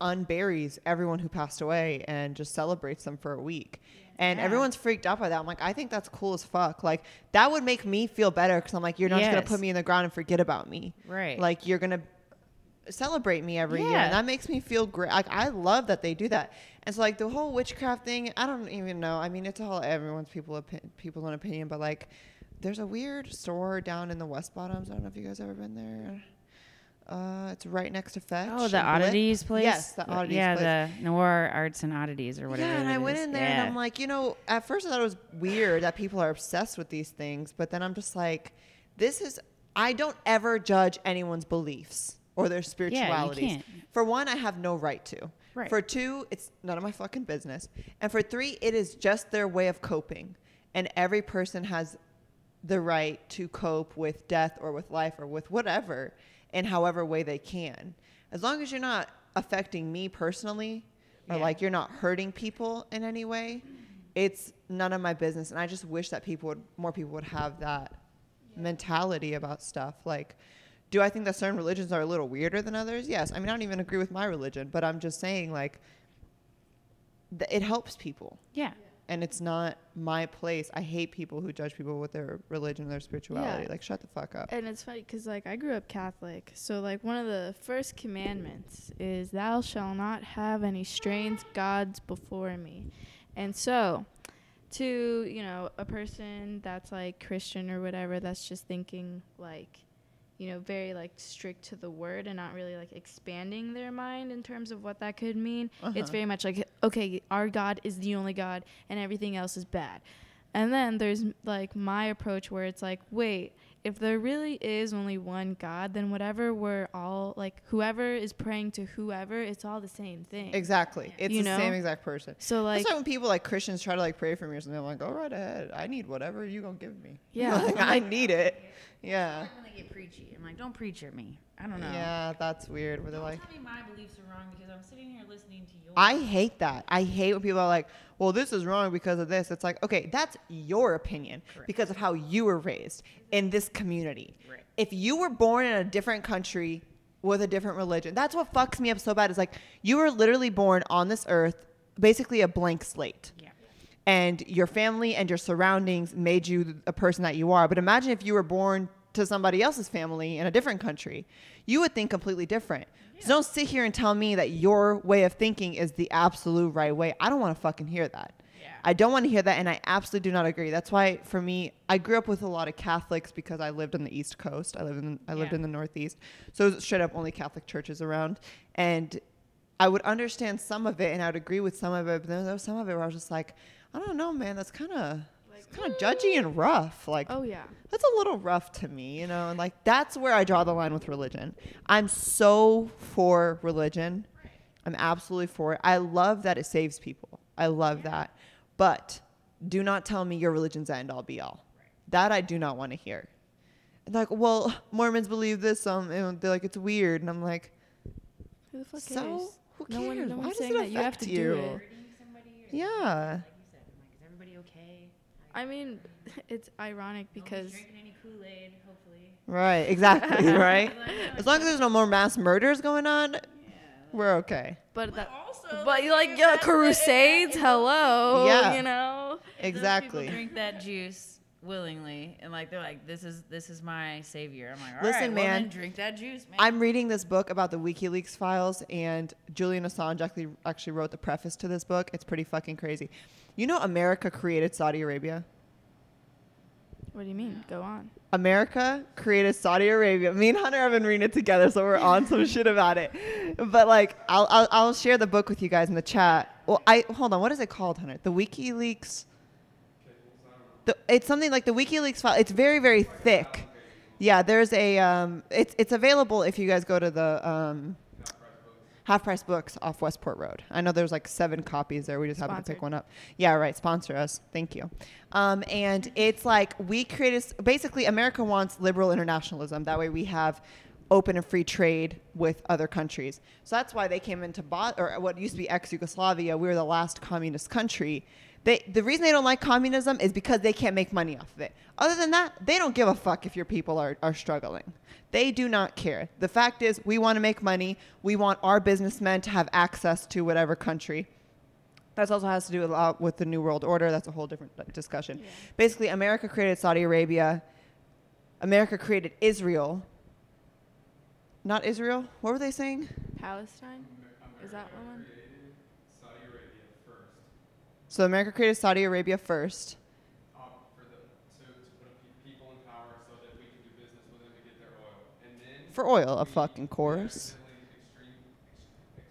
unburies everyone who passed away and just celebrates them for a week. And Yeah. everyone's freaked out by that. I'm like, I think that's cool as fuck. Like that would make me feel better because I'm like, you're not just gonna put me in the ground and forget about me. right. Like you're gonna celebrate me every year, and that makes me feel great. Like I love that they do that. And so like the whole witchcraft thing, I don't even know. I mean, it's all everyone's people opi- people's own opinion, but like there's a weird store down in the West Bottoms. I don't know if you guys ever been there. Uh, it's right next to Fetch. oh, the Blick. oddities place. Yes, the oddities Yeah, place. the Noir Arts and Oddities or whatever. Yeah, and I went is. in there Yeah. and I'm like, you know, at first I thought it was weird that people are obsessed with these things, but then I'm just like, this is, I don't ever judge anyone's beliefs or their spiritualities. Yeah, you can't. For one, I have no right to. Right. For two, it's none of my fucking business. And for three, it is just their way of coping. And every person has the right to cope with death or with life or with whatever in however way they can. As long as you're not affecting me personally or Yeah. like you're not hurting people in any way, it's none of my business. And I just wish that people would more people would have that mentality about stuff. Like, do I think that certain religions are a little weirder than others? Yes. I mean, I don't even agree with my religion, but I'm just saying like th- it helps people yeah. And it's not my place. I hate people who judge people with their religion and their spirituality. Yeah. Like, shut the fuck up. And it's funny because like I grew up Catholic, so like one of the first commandments is "Thou shalt not have any strange gods before me," and so to you know a person that's like Christian or whatever that's just thinking like you know very like strict to the word and not really like expanding their mind in terms of what that could mean. It's Uh-huh. very much like okay, our God is the only God and everything else is bad. And then there's like my approach where it's like, wait, if there really is only one God, then whatever we're all like, whoever is praying to whoever, it's all the same thing. Exactly. It's You the know? same exact person. So like, That's why when people like Christians try to like pray for me or something, I'm like, go right ahead. I need whatever you gonna give me. Yeah, like, I need it. Yeah. I'm gonna get preachy. I'm like, don't preach at me. I don't know. Yeah, that's weird. Where they're Don't like, tell me my beliefs are wrong because I'm sitting here listening to yours. I hate that. I hate when people are like, well, this is wrong because of this. It's like, okay, that's your opinion Correct. because of how you were raised in this community. Right. If you were born in a different country with a different religion, that's what fucks me up so bad. Is like, you were literally born on this earth, basically a blank slate. Yeah. and your family and your surroundings made you a person that you are. But imagine if you were born to somebody else's family in a different country, you would think completely different. So don't sit here and tell me that your way of thinking is the absolute right way. I don't want to fucking hear that. Yeah. I don't want to hear that, and I absolutely do not agree. That's why, for me, I grew up with a lot of Catholics because I lived on the East Coast. I lived in I lived Yeah. in the Northeast, so it was straight up only Catholic churches around, and I would understand some of it, and I would agree with some of it. But then there was some of it where I was just like, I don't know, man. That's kind of kind of judgy and rough. Like, Oh yeah. that's a little rough to me, you know, and like that's where I draw the line with religion. I'm so for religion. I'm absolutely for it. I love that it saves people. I love that. But do not tell me your religion's end all be all. That I do not want to hear. And like, well, Mormons believe this, um, and they're like, it's weird, and I'm like, Who the fuck so cares? who No cares? one- no Why does saying it that you have affect to you? do it. Hurting somebody Yeah. Like you said, I'm like, is everybody okay? I mean, it's ironic because drinking any Kool Aid, hopefully. Right, exactly, right. As long as there's no more mass murders going on, yeah, we're okay. but that also, but you like yeah, that's the- crusades, hello. Yeah. You know? If Exactly. Drink that juice willingly, and like they're like, "This is this is my savior." I'm like, "All Listen, right, well, man, then drink that juice, man." I'm reading this book about the WikiLeaks files, and Julian Assange actually actually wrote the preface to this book. It's pretty fucking crazy. You know, America created Saudi Arabia. What do you mean? Go on. America created Saudi Arabia. Me and Hunter have been reading it together, so we're on some shit about it. But like, I'll, I'll I'll share the book with you guys in the chat. Well, I hold on. What is it called, Hunter? The WikiLeaks. The, it's something like the WikiLeaks file. It's very very thick. Yeah, there's a um. It's it's available if you guys go to the um. Half Price Books off Westport Road. I know there's like seven copies there. We just happened to pick one up. Yeah, right. Sponsor us. Thank you. Um, and it's like we created, basically, America wants liberal internationalism. That way we have open and free trade with other countries. So that's why they came into Bo- or what used to be ex Yugoslavia. We were the last communist country. They, the reason they don't like communism is because they can't make money off of it. Other than that, they don't give a fuck if your people are, are struggling. They do not care. The fact is, we want to make money. We want our businessmen to have access to whatever country. That also has to do a lot with the New World Order. That's a whole different discussion. Yeah. Basically, America created Saudi Arabia. America created Israel. Not Israel. What were they saying? Palestine? Is that one? So America created Saudi Arabia first. uh, for the to, to put people in power so that we can do business with them to get their oil, and then For oil, we fucking course. accidentally extreme, ex, ex,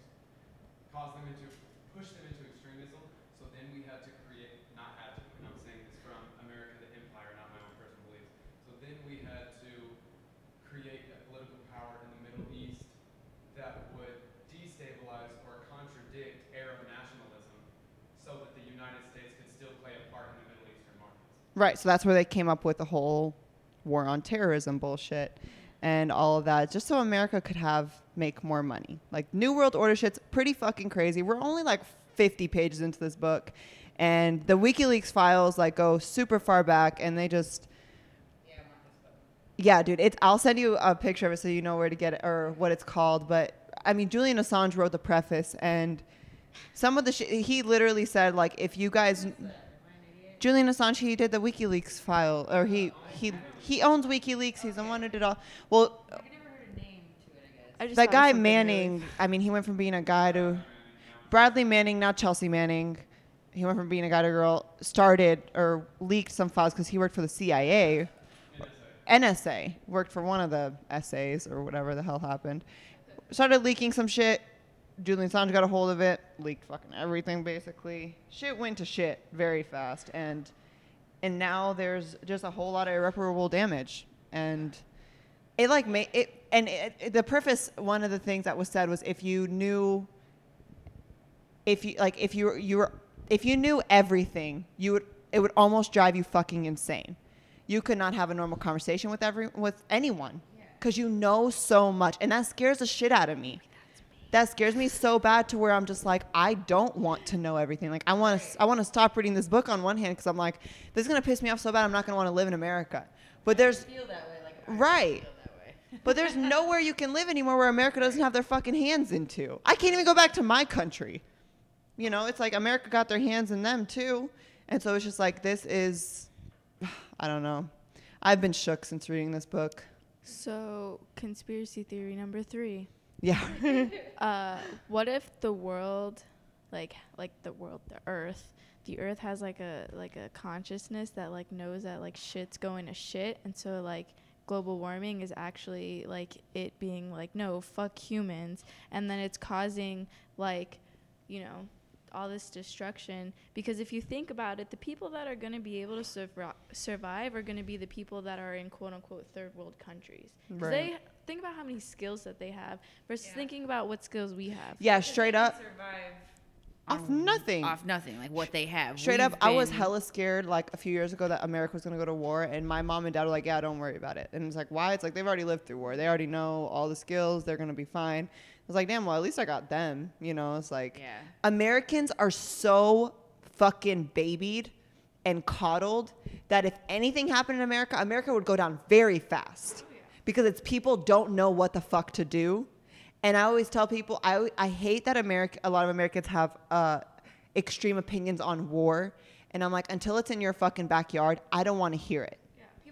cause them into push them into extremism. So then we had to create, not had to, and I'm saying this from America the Empire, not my own personal beliefs. So then we had to create a political power in the Middle East that would destabilize or contradict Arab nationalism, so that the United States could still play a part in the Middle Eastern markets. Right. So that's where they came up with the whole war on terrorism bullshit and all of that, just so America could have make more money. Like New World Order shit's pretty fucking crazy. We're only like 50 pages into this book, and the WikiLeaks files like go super far back, and they just yeah, dude. It's I'll send you a picture of it so you know where to get it or what it's called. But I mean, Julian Assange wrote the preface, and some of the shit he literally said like, if you guys, Julian Assange, he did the WikiLeaks file, or he he he owns WikiLeaks. He's the one who did all. Well, I never heard a name to it. I guess. I just that thought it was guy Manning. I mean, he went from being a guy to Bradley Manning, not Chelsea Manning. He went from being a guy to a girl. Started or leaked some files because he worked for the CIA. NSA worked for one of the essays or whatever the hell happened. Started leaking some shit. Julian Assange got a hold of it, leaked fucking everything basically. Shit went to shit very fast, and and now there's just a whole lot of irreparable damage, and it like made it. And it, it- the preface, one of the things that was said was if you knew, if you like, if you were, you were, if you knew everything, you would, it would almost drive you fucking insane. You could not have a normal conversation with every with anyone because you know so much, and that scares the shit out of me. That scares me so bad to where I'm just like, I don't want to know everything. Like, I want to, I want to stop reading this book on one hand because I'm like, this is gonna piss me off so bad. I'm not gonna want to live in America. But there's, feel that way. Like I Right. Feel that way. but there's nowhere you can live anymore where America doesn't have their fucking hands into. I can't even go back to my country. You know, it's like America got their hands in them too. And so it's just like this is I don't know. I've been shook since reading this book. So, conspiracy theory number three. Yeah. Uh, what if the world, like like the world, the Earth, the Earth has like a like a consciousness that like knows that like shit's going to shit, and so like global warming is actually like it being like no fuck humans, and then it's causing like, you know, all this destruction because if you think about it the people that are going to be able to survi- survive are going to be the people that are in quote unquote third world countries Right. they think about how many skills that they have versus thinking about what skills we have Yeah, straight up. survive Off nothing. off nothing, like what they have. Straight up, We've I was hella scared like a few years ago that America was gonna go to war, and my mom and dad were like, "Yeah, don't worry about it." And it's like, why? It's like they've already lived through war. They already know all the skills. They're gonna be fine. I was like, damn. Well, at least I got them. You know, it's like Yeah. Americans are so fucking babied and coddled that if anything happened in America, America would go down very fast because it's people don't know what the fuck to do. And I always tell people, I, I hate that America, a lot of Americans have uh, extreme opinions on war. And I'm like, until it's in your fucking backyard, I don't want to hear it.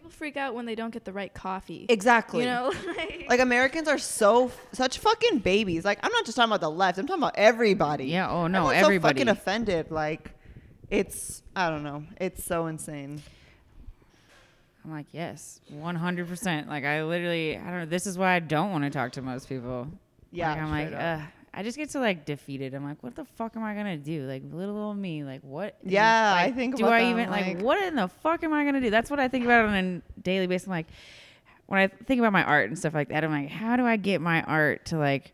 People freak out when they don't get the right coffee Exactly. you know like, like Americans are so such fucking babies. Like I'm not just talking about the left. I'm talking about everybody. Yeah, oh, no, Everyone's everybody. So fucking offended. Like it's I don't know. It's so insane. I'm like, yes, 100%. Like, I literally, I don't know. This is why I don't want to talk to most people. Yeah, Like, I'm like, up. uh, I just get so like defeated. I'm like, what the fuck am I gonna do? Like little old me. Like what? Yeah, I think Do I that, even like, like- what in the fuck am I gonna do? That's what I think about on a daily basis. I'm like, when I think about my art and stuff like that, I'm like, how do I get my art to like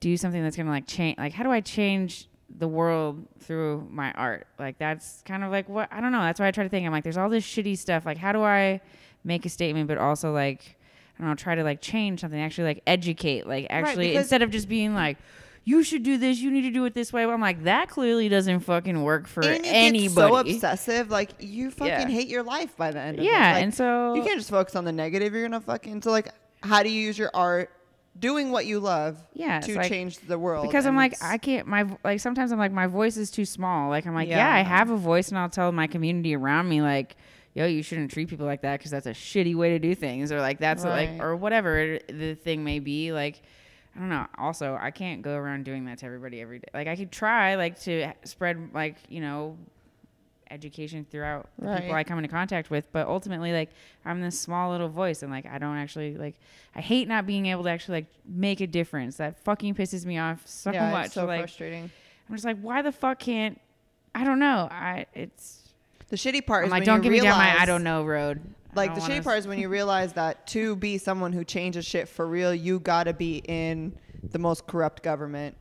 do something that's gonna like change? Like, how do I change the world through my art? Like, that's kind of like what I don't know. That's why I try to think. I'm like, there's all this shitty stuff. Like, how do I make a statement, but also like, I don't know, try to like change something, actually like educate, like actually because- instead of just being like, you should do this, you need to do it this way. I'm like, that clearly doesn't fucking work for and anybody. so obsessive, like you fucking Yeah. hate your life by the end of it. yeah, Like, and so you can't just focus on the negative. You're gonna fucking so like how do you use your art doing what you love Yeah, to like- change the world? because I'm like I can't my like sometimes I'm like my voice is too small. Like I'm like yeah, Yeah. I have a voice and I'll tell my community around me like yo you shouldn't treat people like that because that's a shitty way to do things or like that's Right. like or whatever the thing may be like I don't know. Also, I can't go around doing that to everybody every day. Like I could try like to spread like you know education throughout the people I come into contact with, but ultimately like I'm this small little voice and like I don't actually like I hate not being able to actually like make a difference. That fucking pisses me off so yeah, much. It's so like frustrating. I'm just like why the fuck can't I don't know. I it's The shitty part I'm is like when don't you get me down my I don't know road. I Like don't the wanna shitty part is when you realize that to be someone who changes shit for real, you gotta be in the most corrupt government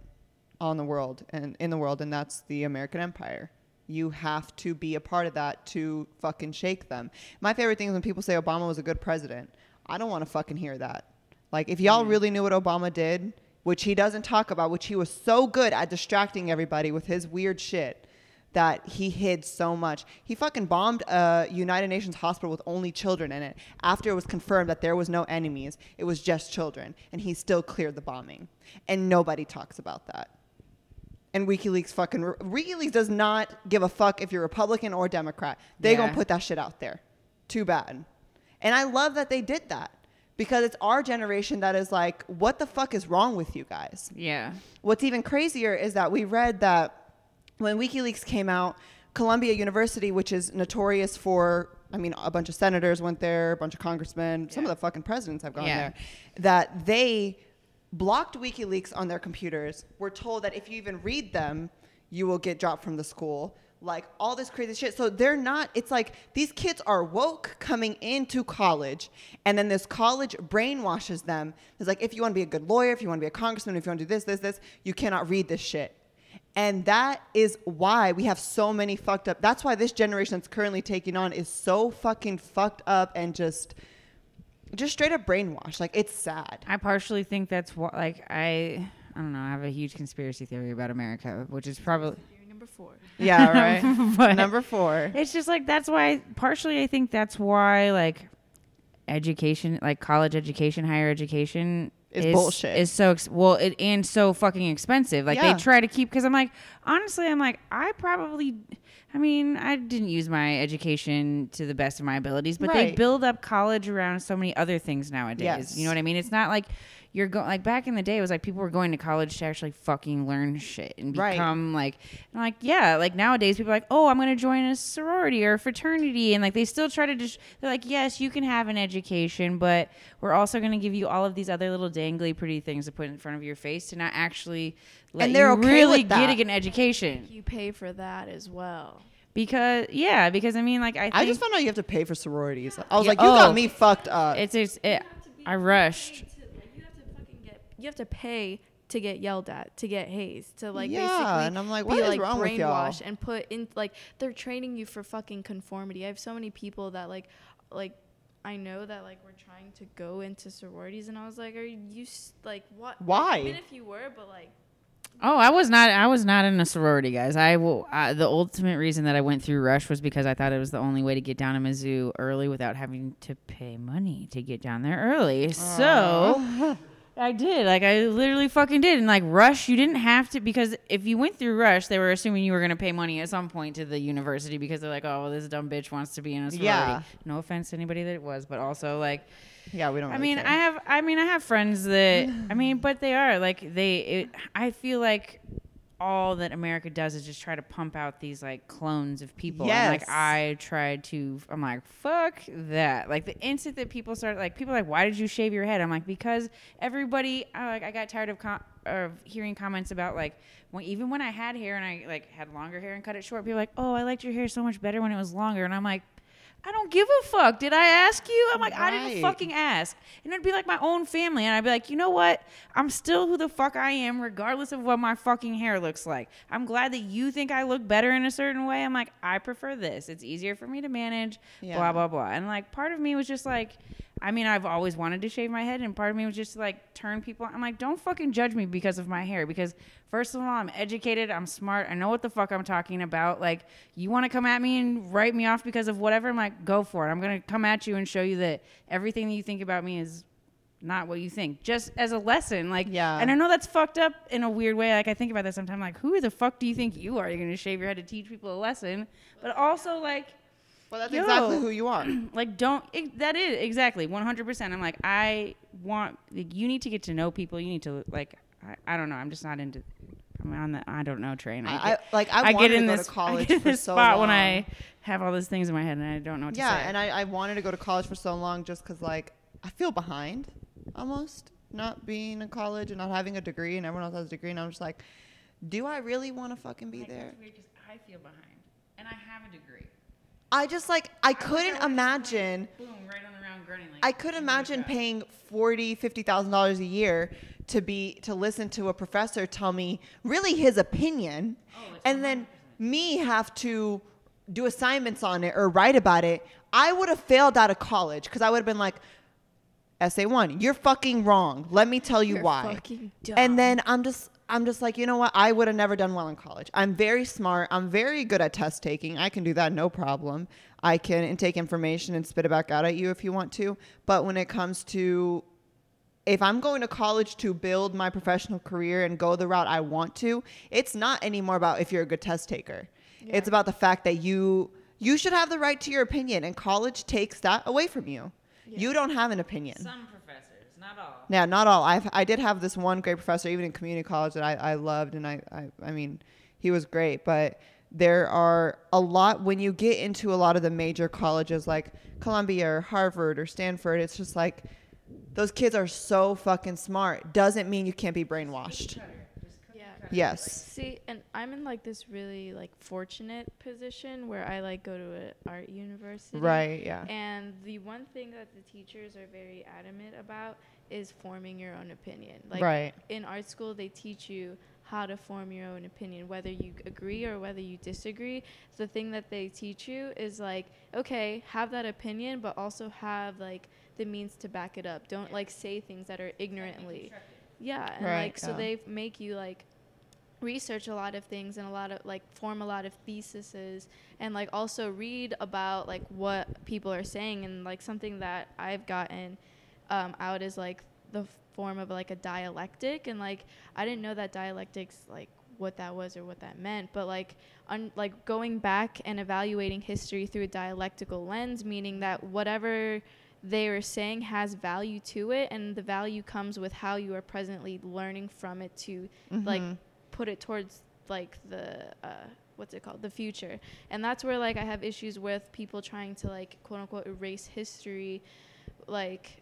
on the world and in the world, and that's the American Empire. You have to be a part of that to fucking shake them. My favorite thing is when people say Obama was a good president. I don't want to fucking hear that. Like if y'all mm. really knew what Obama did, which he doesn't talk about, which he was so good at distracting everybody with his weird shit that he hid so much. He fucking bombed a United Nations hospital with only children in it after it was confirmed that there was no enemies. It was just children. And he still cleared the bombing. And nobody talks about that. And WikiLeaks fucking WikiLeaks does not give a fuck if you're Republican or Democrat. They Yeah. gonna put that shit out there. Too bad. And I love that they did that because it's our generation that is like, what the fuck is wrong with you guys? Yeah. What's even crazier is that we read that when WikiLeaks came out, Columbia University, which is notorious for, I mean, a bunch of senators went there, a bunch of congressmen, some of the fucking presidents have gone Yeah. there, that they blocked WikiLeaks on their computers. Were told that if you even read them, you will get dropped from the school. Like all this crazy shit. So they're not, it's like these kids are woke coming into college, and then this college brainwashes them. It's like, if you want to be a good lawyer, if you want to be a congressman, if you want to do this, this, this, you cannot read this shit. And that is why we have so many fucked up. That's why this generation that's currently taking on is so fucking fucked up and just, just straight up brainwashed. Like it's sad. I partially think that's what like I I don't know, I have a huge conspiracy theory about America, which is probably number four. Yeah, right. But- Number four. It's just like that's why partially I think that's why like education like college education, higher education Is bullshit. Is so ex- well it and so fucking expensive. Like Yeah. they try to keep cuz I'm like honestly I'm like I probably I mean, I didn't use my education to the best of my abilities, but they build up college around so many other things nowadays. Yes. You know what I mean? It's not like you're going like back in the day. It was like people were going to college to actually fucking learn shit and Right. become like, and like yeah, like nowadays people are like, oh, I'm gonna join a sorority or a fraternity, and like they still try to just they're like, yes, you can have an education, but we're also gonna give you all of these other little dangly pretty things to put in front of your face to not actually let And they're you okay really with that. getting an education You pay for that as well. because yeah, because I mean like I think I just found out you have to pay for sororities. I was Yeah, like, you oh. got me fucked up. it's, it's it, You have to I rushed. paid to- like, you have to fucking get. You have to pay to get yelled at, to get hazed, to like Yeah, basically and I'm like, be what is like wrong with y'all? brainwashed and put in like they're training you for fucking conformity. I have so many people that like like I know that like we're trying to go into sororities, and I was like, are you s- like what? Why? Even if you were, but like Oh, I was not. I was not in a sorority, guys. I will. I, the ultimate reason that I went through Rush was because I thought it was the only way to get down to Mizzou early without having to pay money to get down there early. So I did. Like I literally fucking did. And like Rush, you didn't have to because if you went through Rush, they were assuming you were gonna pay money at some point to the university because they're like, oh, well, this dumb bitch wants to be in a sorority. Yeah. No offense to anybody that it was, but also like. yeah, we don't. I mean, care. I have. I mean, I have friends that. I mean, but they are like they. It, I feel like all that America does is just try to pump out these like clones of people. And, like I tried to. I'm like, fuck that. Like the instant that people start like people are like, why did you shave your head? I'm like, because everybody. I like. I got tired of com- of hearing comments about like. When, even when I had hair and I like had longer hair and cut it short, people were like, "Oh, I liked your hair so much better when it was longer," and I'm like, I don't give a fuck. Did I ask you? I'm like, I didn't fucking ask. And it'd be like my own family. And I'd be like, you know what? I'm still who the fuck I am, regardless of what my fucking hair looks like. I'm glad that you think I look better in a certain way. I'm like, I prefer this. It's easier for me to manage, Yeah. blah, blah, blah. And like, part of me was just like, I mean, I've always wanted to shave my head, and part of me was just to, like turn people. I'm like, don't fucking judge me because of my hair. Because first of all, I'm educated, I'm smart, I know what the fuck I'm talking about. Like, you want to come at me and write me off because of whatever? I'm like, go for it. I'm gonna come at you and show you that everything that you think about me is not what you think. Just as a lesson, like, Yeah. And I know that's fucked up in a weird way. Like, I think about that sometimes. Like, who the fuck do you think you are? You're gonna shave your head to teach people a lesson, but also like well, that's Yo. exactly who you are. like don't ex- that is exactly 100% i'm like i want like, you need to get to know people you need to like i, I don't know i'm just not into i'm on the i don't know train i, I, I like I, I wanted get in to go this to college I get this so spot long. when i have all these things in my head and i don't know what to yeah, say and I, I wanted to go to college for so long just because like I feel behind almost not being in college and not having a degree and everyone else has a degree and I'm just like, do I really want to fucking be there? i feel behind and i have a degree I just like I couldn't imagine. boom right on the round grunting I could imagine paying forty, fifty thousand dollars a year to be to listen to a professor tell me really his opinion, oh, and then me have to do assignments on it or write about it. I would have failed out of college because I would have been like, essay one, you're fucking wrong. Let me tell you You're why. fucking And then I'm just I'm just like, you know what? I would have never done well in college. I'm very smart. I'm very good at test taking. I can do that no problem. I can take information and spit it back out at you if you want to. But when it comes to if I'm going to college to build my professional career and go the route I want to, it's not anymore about if you're a good test taker. It's about the fact that you you should have the right to your opinion and college takes that away from you. You don't have an opinion. some not all Yeah, not all. I've I did have this one great professor, even in community college, that I, I loved, and I, I I mean, he was great. But there are a lot when you get into a lot of the major colleges like Columbia or Harvard or Stanford. It's just like those kids are so fucking smart. Doesn't mean you can't be brainwashed. Yes. See, and I'm in like this really like fortunate position where I like go to an art university. Right. Yeah. And the one thing that the teachers are very adamant about is forming your own opinion. Like Right. in art school, they teach you how to form your own opinion, whether you agree or whether you disagree. The thing that they teach you is like, okay, have that opinion, but also have like the means to back it up. Don't like say things that are ignorantly. Yeah, and Right, like so they make you like research a lot of things and a lot of like form a lot of theses and like also read about like what people are saying and like something that I've gotten um, out as like the form of like a dialectic and like I didn't know that dialectics like what that was or what that meant. But like, un- like going back and evaluating history through a dialectical lens, meaning that whatever they are saying has value to it, and the value comes with how you are presently learning from it to like Mhm. put it towards like the uh, what's it called the future and that's where like i have issues with people trying to like quote unquote erase history like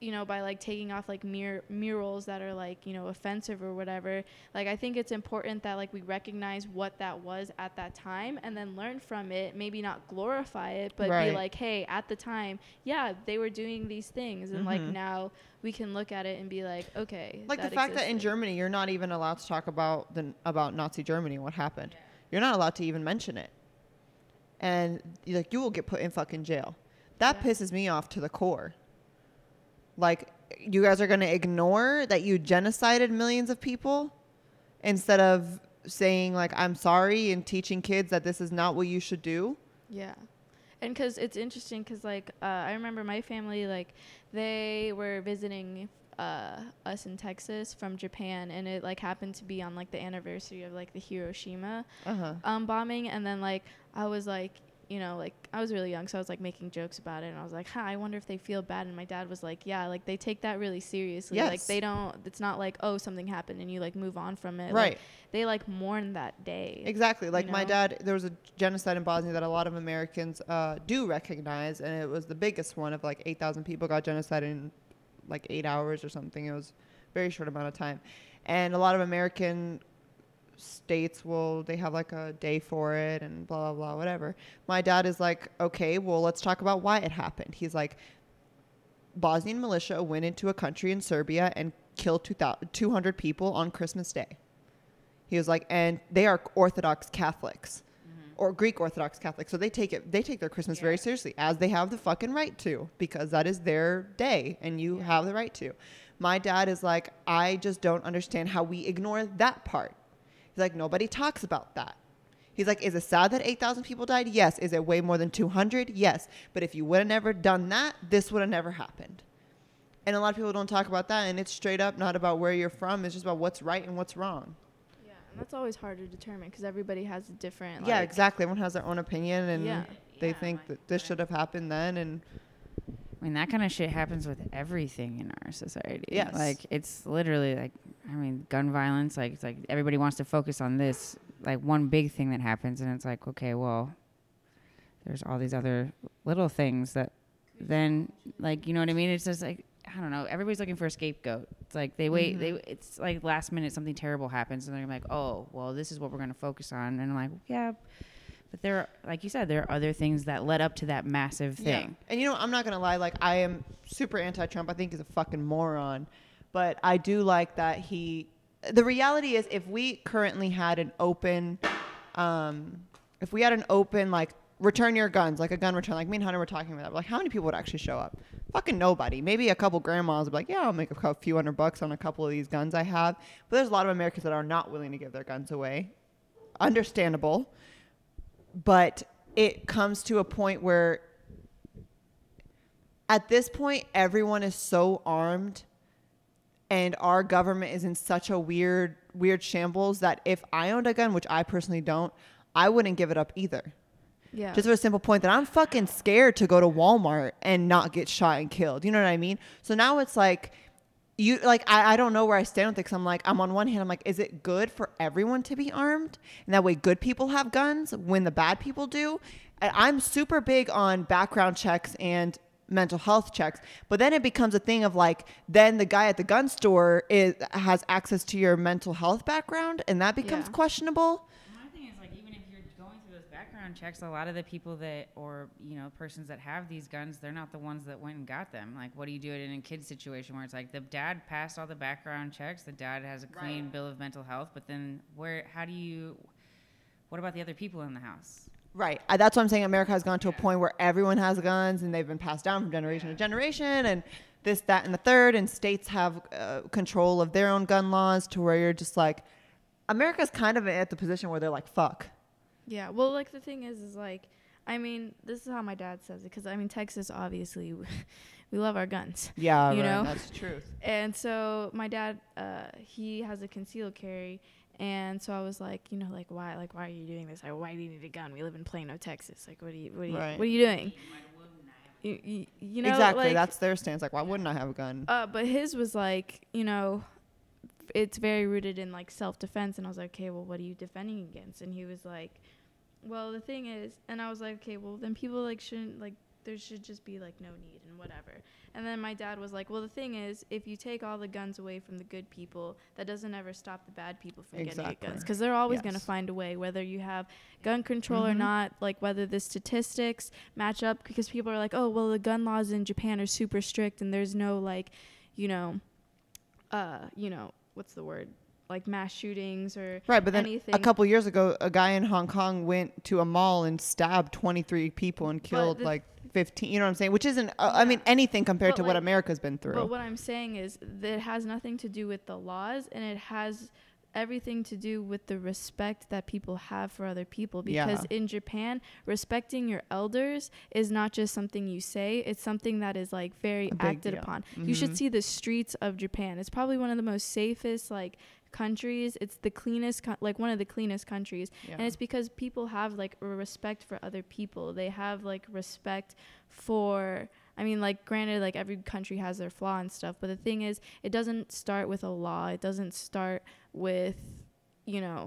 you know by like taking off like mur- murals that are like you know offensive or whatever like i think it's important that like we recognize what that was at that time and then learn from it maybe not glorify it but Right. be like hey at the time yeah they were doing these things and like Mhm. now we can look at it and be like okay like the fact that in. Germany you're not even allowed to talk about the about Nazi Germany and what happened. You're not allowed to even mention it, and like you will get put in fucking jail. That Yeah. pisses me off to the core. Like you guys are gonna ignore that you genocided millions of people instead of saying like I'm sorry and teaching kids that this is not what you should do. Yeah. And because it's interesting, because like uh, I remember my family, like they were visiting uh, us in Texas from Japan, and it like happened to be on like the anniversary of like the Hiroshima Uh huh. um, bombing, and then like I was like, you know, like I was really young, so I was like making jokes about it, and I was like, huh, I wonder if they feel bad, and my dad was like, yeah, like they take that really seriously, like they don't, it's not like oh something happened and you like move on from it, Right. Like, they like mourn that day. Exactly. Like my know? dad, there was a genocide in Bosnia that a lot of Americans uh, do recognize, and it was the biggest one of like 8,000 people got genocide in like eight hours or something. It was a very short amount of time. And a lot of American states will, they have like a day for it and blah, blah, blah, whatever. My dad is like, okay, well, let's talk about why it happened. He's like, Bosnian militia went into a country in Serbia and killed 2,000 200 people on Christmas Day. He was like, and they are Orthodox Catholics mm-hmm. or Greek Orthodox Catholics, so they take it, they take their Christmas very seriously, as they have the fucking right to, because that is their day, and you have the right to. My dad is like, I just don't understand how we ignore that part. He's like, nobody talks about that. He's like, is it sad that 8,000 people died? Yes. Is it way more than 200? Yes. But if you would have never done that, this would have never happened. And a lot of people don't talk about that, and it's straight up not about where you're from. It's just about what's right and what's wrong. Yeah, and that's always hard to determine because everybody has a different. yeah, exactly. Everyone has their own opinion, and Yeah. they Yeah, think that this should have happened then. And I mean, that kind of shit happens with everything in our society. Yes. Like, it's literally like, I mean, gun violence, like, it's like everybody wants to focus on this, like, one big thing that happens. And it's like, okay, well, there's all these other little things that then, like, you know what I mean? It's just like, I don't know. Everybody's looking for a scapegoat. It's like they wait. They mm-hmm. it's like last minute something terrible happens, and they're like, "Oh, well, this is what we're going to focus on." And I'm like, "Yeah, but there, are, like you said, there are other things that led up to that massive thing." And you know, I'm not gonna lie. Like, I am super anti-Trump. I think he's a fucking moron. But I do like that he. The reality is, if we currently had an open, um, if we had an open like return your guns, like a gun return, like me and Hunter were talking about that. Like, how many people would actually show up? Fucking nobody. Maybe a couple grandmas would be like, yeah, I'll make a few hundred bucks on a couple of these guns I have. But there's a lot of Americans that are not willing to give their guns away. Understandable. But it comes to a point where at this point everyone is so armed and our government is in such a weird weird shambles that if I owned a gun, which I personally don't, I wouldn't give it up either. Yeah. Just for a simple point that I'm fucking scared to go to Walmart and not get shot and killed. You know what I mean? So now it's like you like I, I don't know where I stand with it because I'm like I'm on one hand I'm like is it good for everyone to be armed and that way good people have guns when the bad people do and I'm super big on background checks and mental health checks but then it becomes a thing of like then the guy at the gun store is has access to your mental health background and that becomes Yeah. questionable My thing is like even if you're going through those background checks, a lot of the people that or you know persons that have these guns, they're not the ones that went and got them. Like, what do you do it in a kid situation where it's like the dad passed all the background checks, the dad has a clean bill of mental health, but then where? How do you? What about the other people in the house? Right. Uh, That's what I'm saying. America has gone to a point where everyone has guns and they've been passed down from generation to generation and this, that, and the third. And states have uh, control of their own gun laws to where you're just like, America's kind of at the position where they're like, fuck. Yeah. Well, like the thing is, is like, I mean, this is how my dad says it because I mean, Texas obviously, we love our guns, Yeah, You right. know? That's the truth. and so my dad, uh, he has a concealed carry, And so I was like, you know, like why, like why are you doing this? Like why do you need a gun? We live in Plano, Texas. Like what are you, what are you, Right. what are you doing? You, you, you know, exactly. like, That's their stance. Like, why wouldn't I have a gun? uh, but his was like, you know, it's very rooted in like self defense. And I was like, okay, well, what are you defending against? And he was like, well, the thing is, and I was like, okay, well, then people like shouldn't like there should just be like no need and whatever. And then my dad was like, well, the thing is, if you take all the guns away from the good people, that doesn't ever stop the bad people from getting guns because they're always going to find a way, whether you have gun control or Mhm. not, like whether the statistics match up because people are like, oh, well, the gun laws in Japan are super strict and there's no like, you know, uh, you know, what's the word? Like mass shootings or Right, but then anything. a couple years ago, a guy in Hong Kong went to a mall and stabbed 23 people and killed like 15. You know what I'm saying? Which isn't, uh, I mean, anything compared But, to what America's been through. But what I'm saying is that it has nothing to do with the laws and it has everything to do with the respect that people have for other people because in Japan respecting your elders is not just something you say it's something that is like very acted deal. upon you should Mhm. see the streets of Japan it's probably one of the most safest like countries it's the cleanest co- like one of the cleanest countries. Yeah. and it's because people have like respect for other people. They have like respect for i mean like granted like every country has their flaw and stuff but the thing is it doesn't start with a law. It doesn't start with you know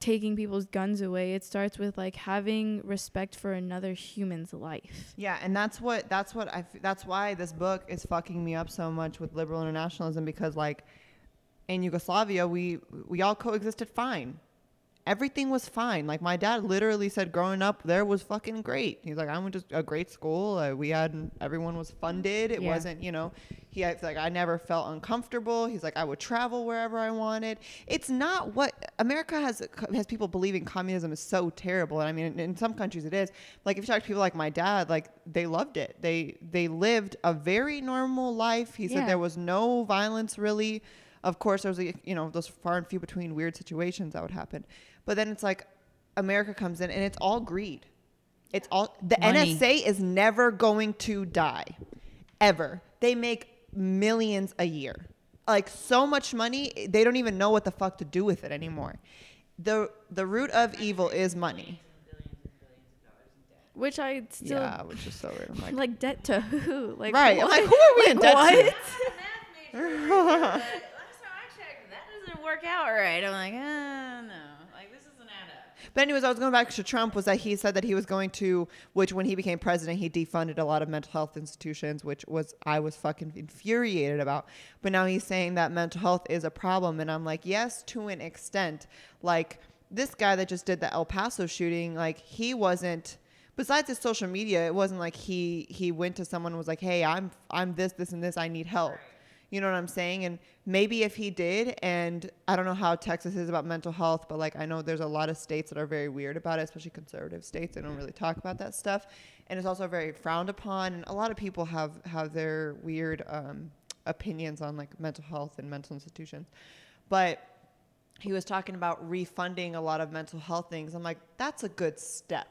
taking people's guns away. It starts with like having respect for another human's life. Yeah, and that's what that's what I f- that's why this book is fucking me up so much with liberal internationalism because like in Yugoslavia we we all coexisted fine. Everything was fine. Like my dad literally said growing up there was fucking great. He's like I went to a great school. Uh, we had everyone was funded. It Yeah. wasn't, you know, he like I never felt uncomfortable. He's like I would travel wherever I wanted. It's not what America has has people believing communism is so terrible. And I mean in, in some countries it is. Like if you talk to people like my dad, like they loved it. They they lived a very normal life. He said Yeah. there was no violence really. Of course, there was a, you know those far and few between weird situations that would happen, but then it's like America comes in and it's all greed. It's all the Money. NRA is never going to die, ever. They make millions a year, like so much money they don't even know what the fuck to do with it anymore. the The root of evil is money. which i still yeah, which is so weird. I'm like, like, debt to who like right? I'm like, who are we in debt what to? Last time I checked, that doesn't work out right. I'm like, uh, no, like this doesn't add up. But anyways, I was going back to Trump was that he said that he was going to, which when he became president, he defunded a lot of mental health institutions, which was I was fucking infuriated about. But now he's saying that mental health is a problem, and I'm like, yes, to an extent. Like this guy that just did the El Paso shooting, like he wasn't. Besides his social media, it wasn't like he he went to someone and was like, hey, I'm I'm this this and this, I need help. You know what I'm saying? And maybe if he did, and I don't know how Texas is about mental health, but like I know there's a lot of states that are very weird about it, especially conservative states. They don't really talk about that stuff, and it's also very frowned upon. And a lot of people have have their weird um, opinions on like mental health and mental institutions, but he was talking about refunding a lot of mental health things. I'm like, that's a good step,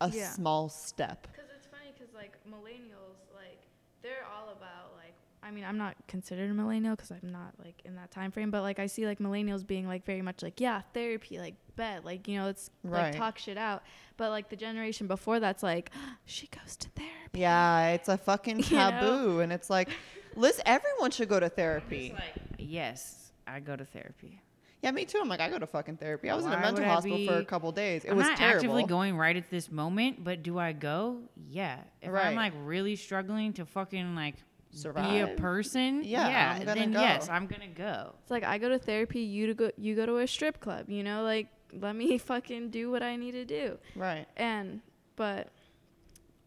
a Yeah. small step. Because it's funny because like millennials, like they're all about like. I mean, I'm not considered a millennial because I'm not like in that time frame. But like, I see like millennials being like very much like, yeah, therapy, like bet, like you know, let's Right. like talk shit out. But like the generation before that's like, she goes to therapy. Yeah, it's a fucking You know? taboo, and it's like, listen, everyone should go to therapy. It's like, yes, I go to therapy. Yeah, me too. I'm like, I go to fucking therapy. I was in a mental would I hospital for a be- couple days. It I'm was not terrible. actively going right at this moment, but do I go? Yeah. If Right. I'm like really struggling to fucking like be a person, Yeah, yeah, I'm gonna then go. yes, I'm gonna go. It's like I go to therapy, you to go, you go to a strip club. You know, like let me fucking do what I need to do. Right. And but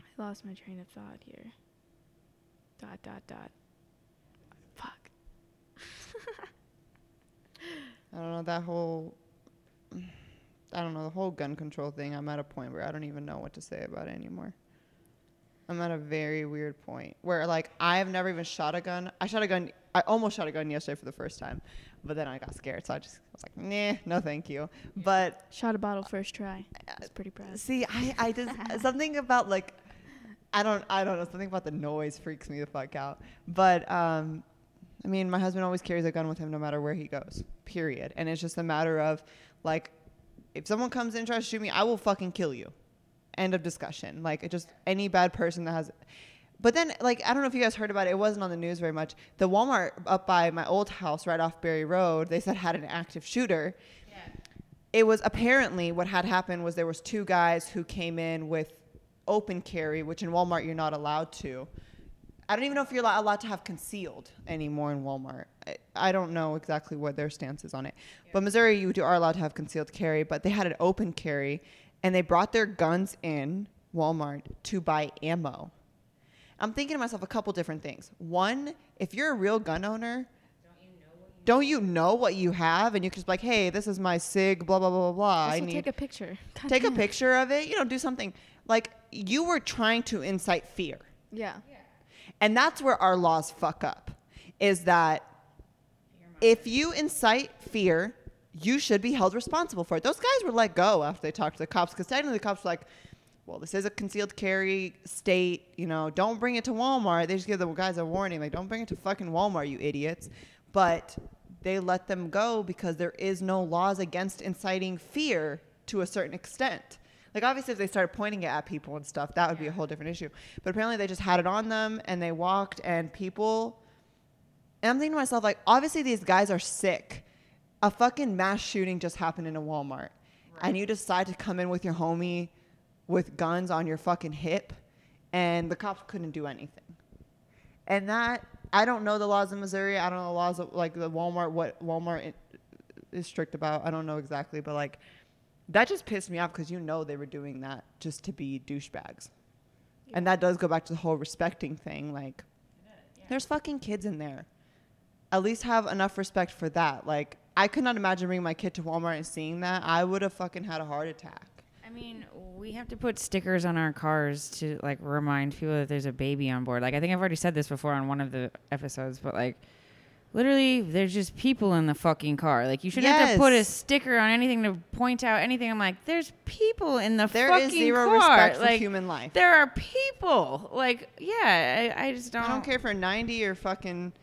I lost my train of thought here. Dot dot dot. Fuck. I don't know that whole. I don't know the whole gun control thing. I'm at a point where I don't even know what to say about it anymore. I'm at a very weird point where like I have never even shot a gun. I shot a gun. I almost shot a gun yesterday for the first time, but then I got scared, so I just I was like, nah, no, thank you. But Shot a bottle first try. It's pretty proud. See, I, I just something about like I don't I don't know something about the noise freaks me the fuck out. But um, I mean, my husband always carries a gun with him no matter where he goes. Period. And it's just a matter of like, if someone comes in and tries to shoot me, I will fucking kill you. End of discussion. Like, it just any bad person that has. But then, like, I don't know if you guys heard about it. It wasn't on the news very much. The Walmart up by my old house, right off Barry Road, they said had an active shooter. It was apparently what had happened was there was two guys who came in with open carry, which in Walmart you're not allowed to. I don't even know if you're allowed to have concealed anymore in Walmart. I, I don't know exactly what their stance is on it. But Missouri, you do, are allowed to have concealed carry, but they had an open carry, and they brought their guns in Walmart to buy ammo. I'm thinking to myself a couple different things. One, if you're a real gun owner, don't you know what you have, and you can just be like, hey, this is my sig, blah blah blah blah blah. I need take a picture. God take a picture of it. You know, do something like you were trying to incite fear. Yeah. And that's where our laws fuck up is that if you incite fear, you should be held responsible for it. Those guys were let go after they talked to the cops because technically the cops were like, well, this is a concealed carry state. You know, don't bring it to Walmart. They just give the guys a warning, like, don't bring it to fucking Walmart, you idiots. But they let them go because there is no laws against inciting fear to a certain extent. Like obviously, if they started pointing it at people and stuff, that would be a whole different issue. But apparently, they just had it on them and they walked, and people. And I'm thinking to myself, like, obviously these guys are sick. A fucking mass shooting just happened in a Walmart, and you decide to come in with your homie with guns on your fucking hip, and the cops couldn't do anything. And that I don't know the laws in Missouri. I don't know the laws of like the Walmart what Walmart is strict about. I don't know exactly, but like that just pissed me off because you know they were doing that just to be douchebags. And that does go back to the whole respecting thing. Like, there's fucking kids in there. At least have enough respect for that. Like, I could not imagine bringing my kid to Walmart and seeing that. I would have fucking had a heart attack. I mean, we have to put stickers on our cars to like remind people that there's a baby on board. Like I think I've already said this before on one of the episodes, but like literally there's just people in the fucking car. Like you shouldn't have to put a sticker on anything to point out anything. I'm like, there's people in the There fucking is zero car. respect for like, human life. There are people. Like, yeah, I, I just don't I don't care for 90 or fucking.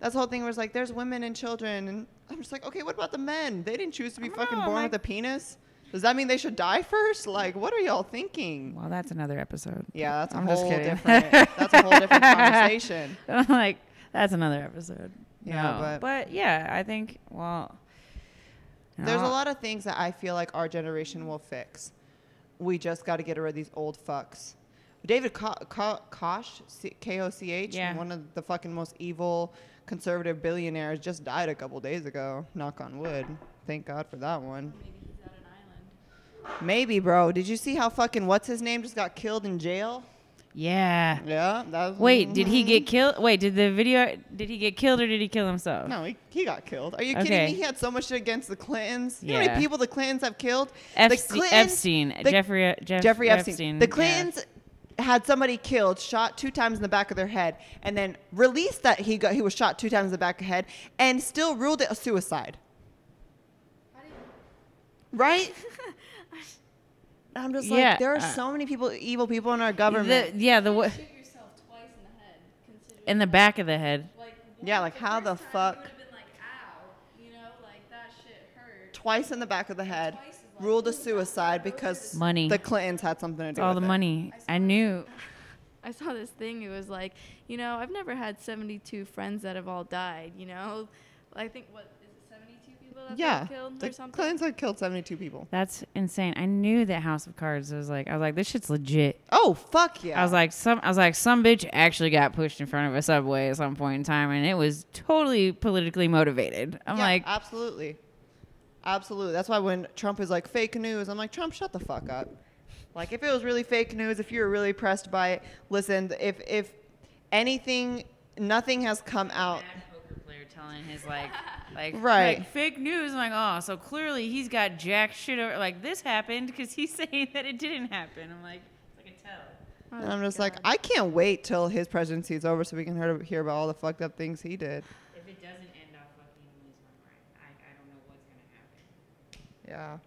That's the whole thing was like, there's women and children. And I'm just like, okay, what about the men? They didn't choose to be fucking know, born like- with a penis? Does that mean they should die first? Like, what are y'all thinking? Well, that's another episode. Yeah, that's a I'm just whole kidding. different. that's a whole different conversation. I'm like, that's another episode. Yeah, No, but- yeah, I think well, There's a lot of things that I feel like our generation will fix. We just got to get rid of these old fucks. David Ko- Ko- Koch, C- K-O-C-H, Yeah. one of the fucking most evil conservative billionaires, just died a couple days ago. Knock on wood. Thank God for that one. Maybe he's at an island. Maybe, bro. Did you see how fucking what's his name just got killed in jail? Yeah. Yeah, that was. Wait, did he get killed? Wait, did the video? Did he get killed or did he kill himself? No, he, he got killed. Are you kidding me? He had so much shit against the Clintons. You know how many people the Clintons have killed? the Clintons, Epstein the- Jeffrey, Jeff, Jeffrey Epstein. The yeah. Clintons had somebody killed, shot two times in the back of their head, and then released that he got he was shot two times in the back of the head, and still ruled it a suicide. Right? I'm just Yeah, like, there are uh, so many people, evil people in our government. The, yeah, the wa- Shoot yourself twice in the head. In the back of the head. like Yeah, like, how the time fuck- You would have been like, ow, you know, like that shit hurt. Twice in the back of the head, Twice is like, ruled a suicide because Money. the Clintons had something to It's do all with the it. money. I knew. I saw this thing. It was like, you know, I've never had 72 friends that have all died. You know, I think what is it, 72 people that Yeah, got killed the or something. Clintons had killed 72 people. That's insane. I knew that House of Cards was like. I was like, this shit's legit. Oh fuck yeah! I was like, some. I was like, some bitch actually got pushed in front of a subway at some point in time, and it was totally politically motivated. I'm Yeah, like, absolutely, absolutely. That's why when Trump is like fake news, I'm like, Trump, shut the fuck up. Like, if it was really fake news, if you were really pressed by it, listen. If if anything, nothing has come out. mad poker player telling his like like Right. like, fake news. I'm like, oh, so clearly he's got jack shit over. Like this happened because he's saying that it didn't happen. I'm like, I can tell. Oh, And I'm oh, just like, I can't wait till his presidency is over so we can hear, hear about all the fucked up things he did. If it doesn't end, I'll fucking lose my mind. I, I don't know what's gonna happen Yeah. if he doesn't. Like, I, I don't even.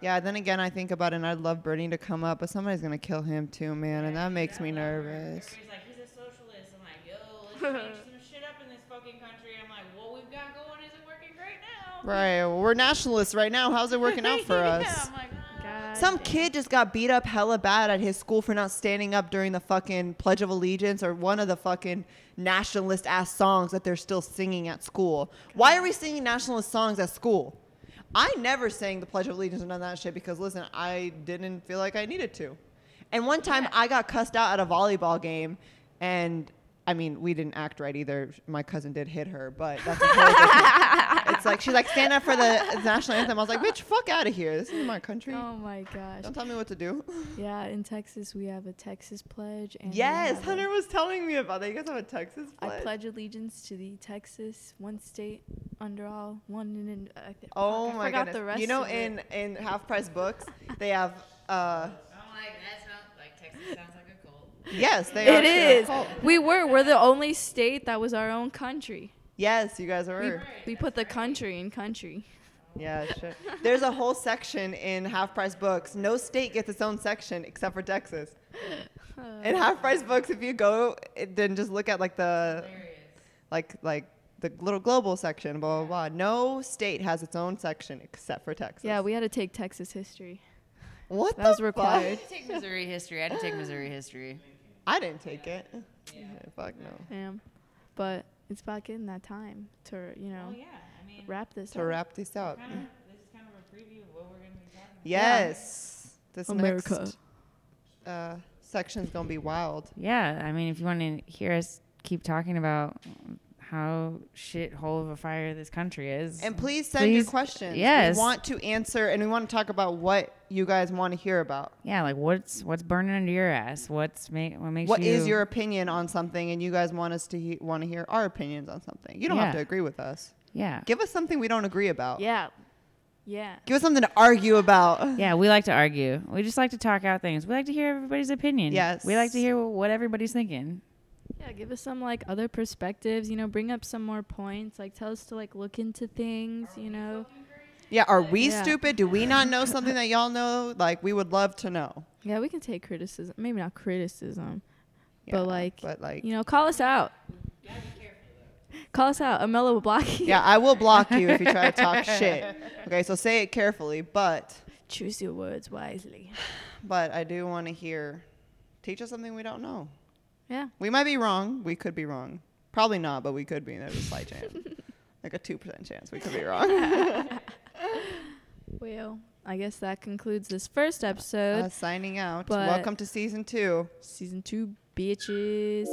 Yeah, then again, I think about it, and I'd love Bernie to come up, but somebody's gonna kill him too, man, and that makes me nervous. Everybody's like, he's a socialist. I'm like, yo, let's change some shit up in this fucking country. I'm like, what we've got going isn't working great now. Right, well, we're nationalists right now. How's it working out for yeah, us? I'm like, Some kid just got beat up hella bad at his school for not standing up during the fucking Pledge of Allegiance or one of the fucking nationalist ass songs that they're still singing at school. Why are we singing nationalist songs at school? I never sang the Pledge of Allegiance or none of that shit because listen, I didn't feel like I needed to. And one time I got cussed out at a volleyball game and I mean, we didn't act right either. My cousin did hit her, but that's a whole different. it's like she's like stand up for the national anthem. I was like, bitch, fuck out of here. This is my country. Oh my gosh. Don't tell me what to do. Yeah, in Texas we have a Texas pledge. And Yes, have a- Hunter was telling me about that. You guys have a Texas pledge. I pledge. pledge allegiance to the Texas, one state under all, one in. in I th- oh I my forgot goodness! The rest you know, of it. in in half price books, they have. uh I'm like, that sounds like Texas sounds like a cult. Yes, they It are. is. We were. We're the only state that was our own country. Yes, you guys We, are. we put the country in country. Yeah, sure. There's a whole section in half price books. No state gets its own section except for Texas. In half price books, if you go, it, then just look at like the like like the little global section, blah blah blah. No state has its own section except for Texas. Yeah, we had to take Texas history. what that was the required. fuck? take Missouri history. I had to take Missouri history. I didn't take it. Yeah, fuck no. Damn. But it's about getting that time to, you know, Oh yeah, I mean, wrap this up. To up. wrap this up. kind of, this is kind of a preview of what we're gonna be talking about. Yes. This America. next uh, section's gonna be wild. Yeah, I mean, if you want to hear us keep talking about how shithole of a fire this country is, And please send your questions. yes. We want to answer and we want to talk about what you guys want to hear about. yeah, like what's what's burning under your ass? What's make what makes What you? is your opinion on something and you guys want us to he- want to hear our opinions on something. You don't have to agree with us. yeah, Give us something we don't agree about. Yeah. Yeah. Give us something to argue about. yeah. We like to argue. We just like to talk out things. We like to hear everybody's opinion. Yes. we like to hear what everybody's thinking. Yeah, give us some like other perspectives, you know, bring up some more points, like tell us to like look into things, you know. Yeah, are we Yeah. stupid? Do we not know something that y'all know? Like we would love to know. Yeah, we can take criticism. Maybe not criticism, Yeah, but like, but like you know, call us out. Call us out. Amela will block you. Yeah, I will block you if you try to talk shit. Okay, so say it carefully, but Choose your words wisely. but I do want to hear teach us something we don't know. Yeah. We might be wrong. We could be wrong. Probably not, but we could be. There's a slight chance. Like a 2% chance we could be wrong. Well, I guess that concludes this first episode. Uh, signing out. but- Welcome to season 2. Season two, bitches.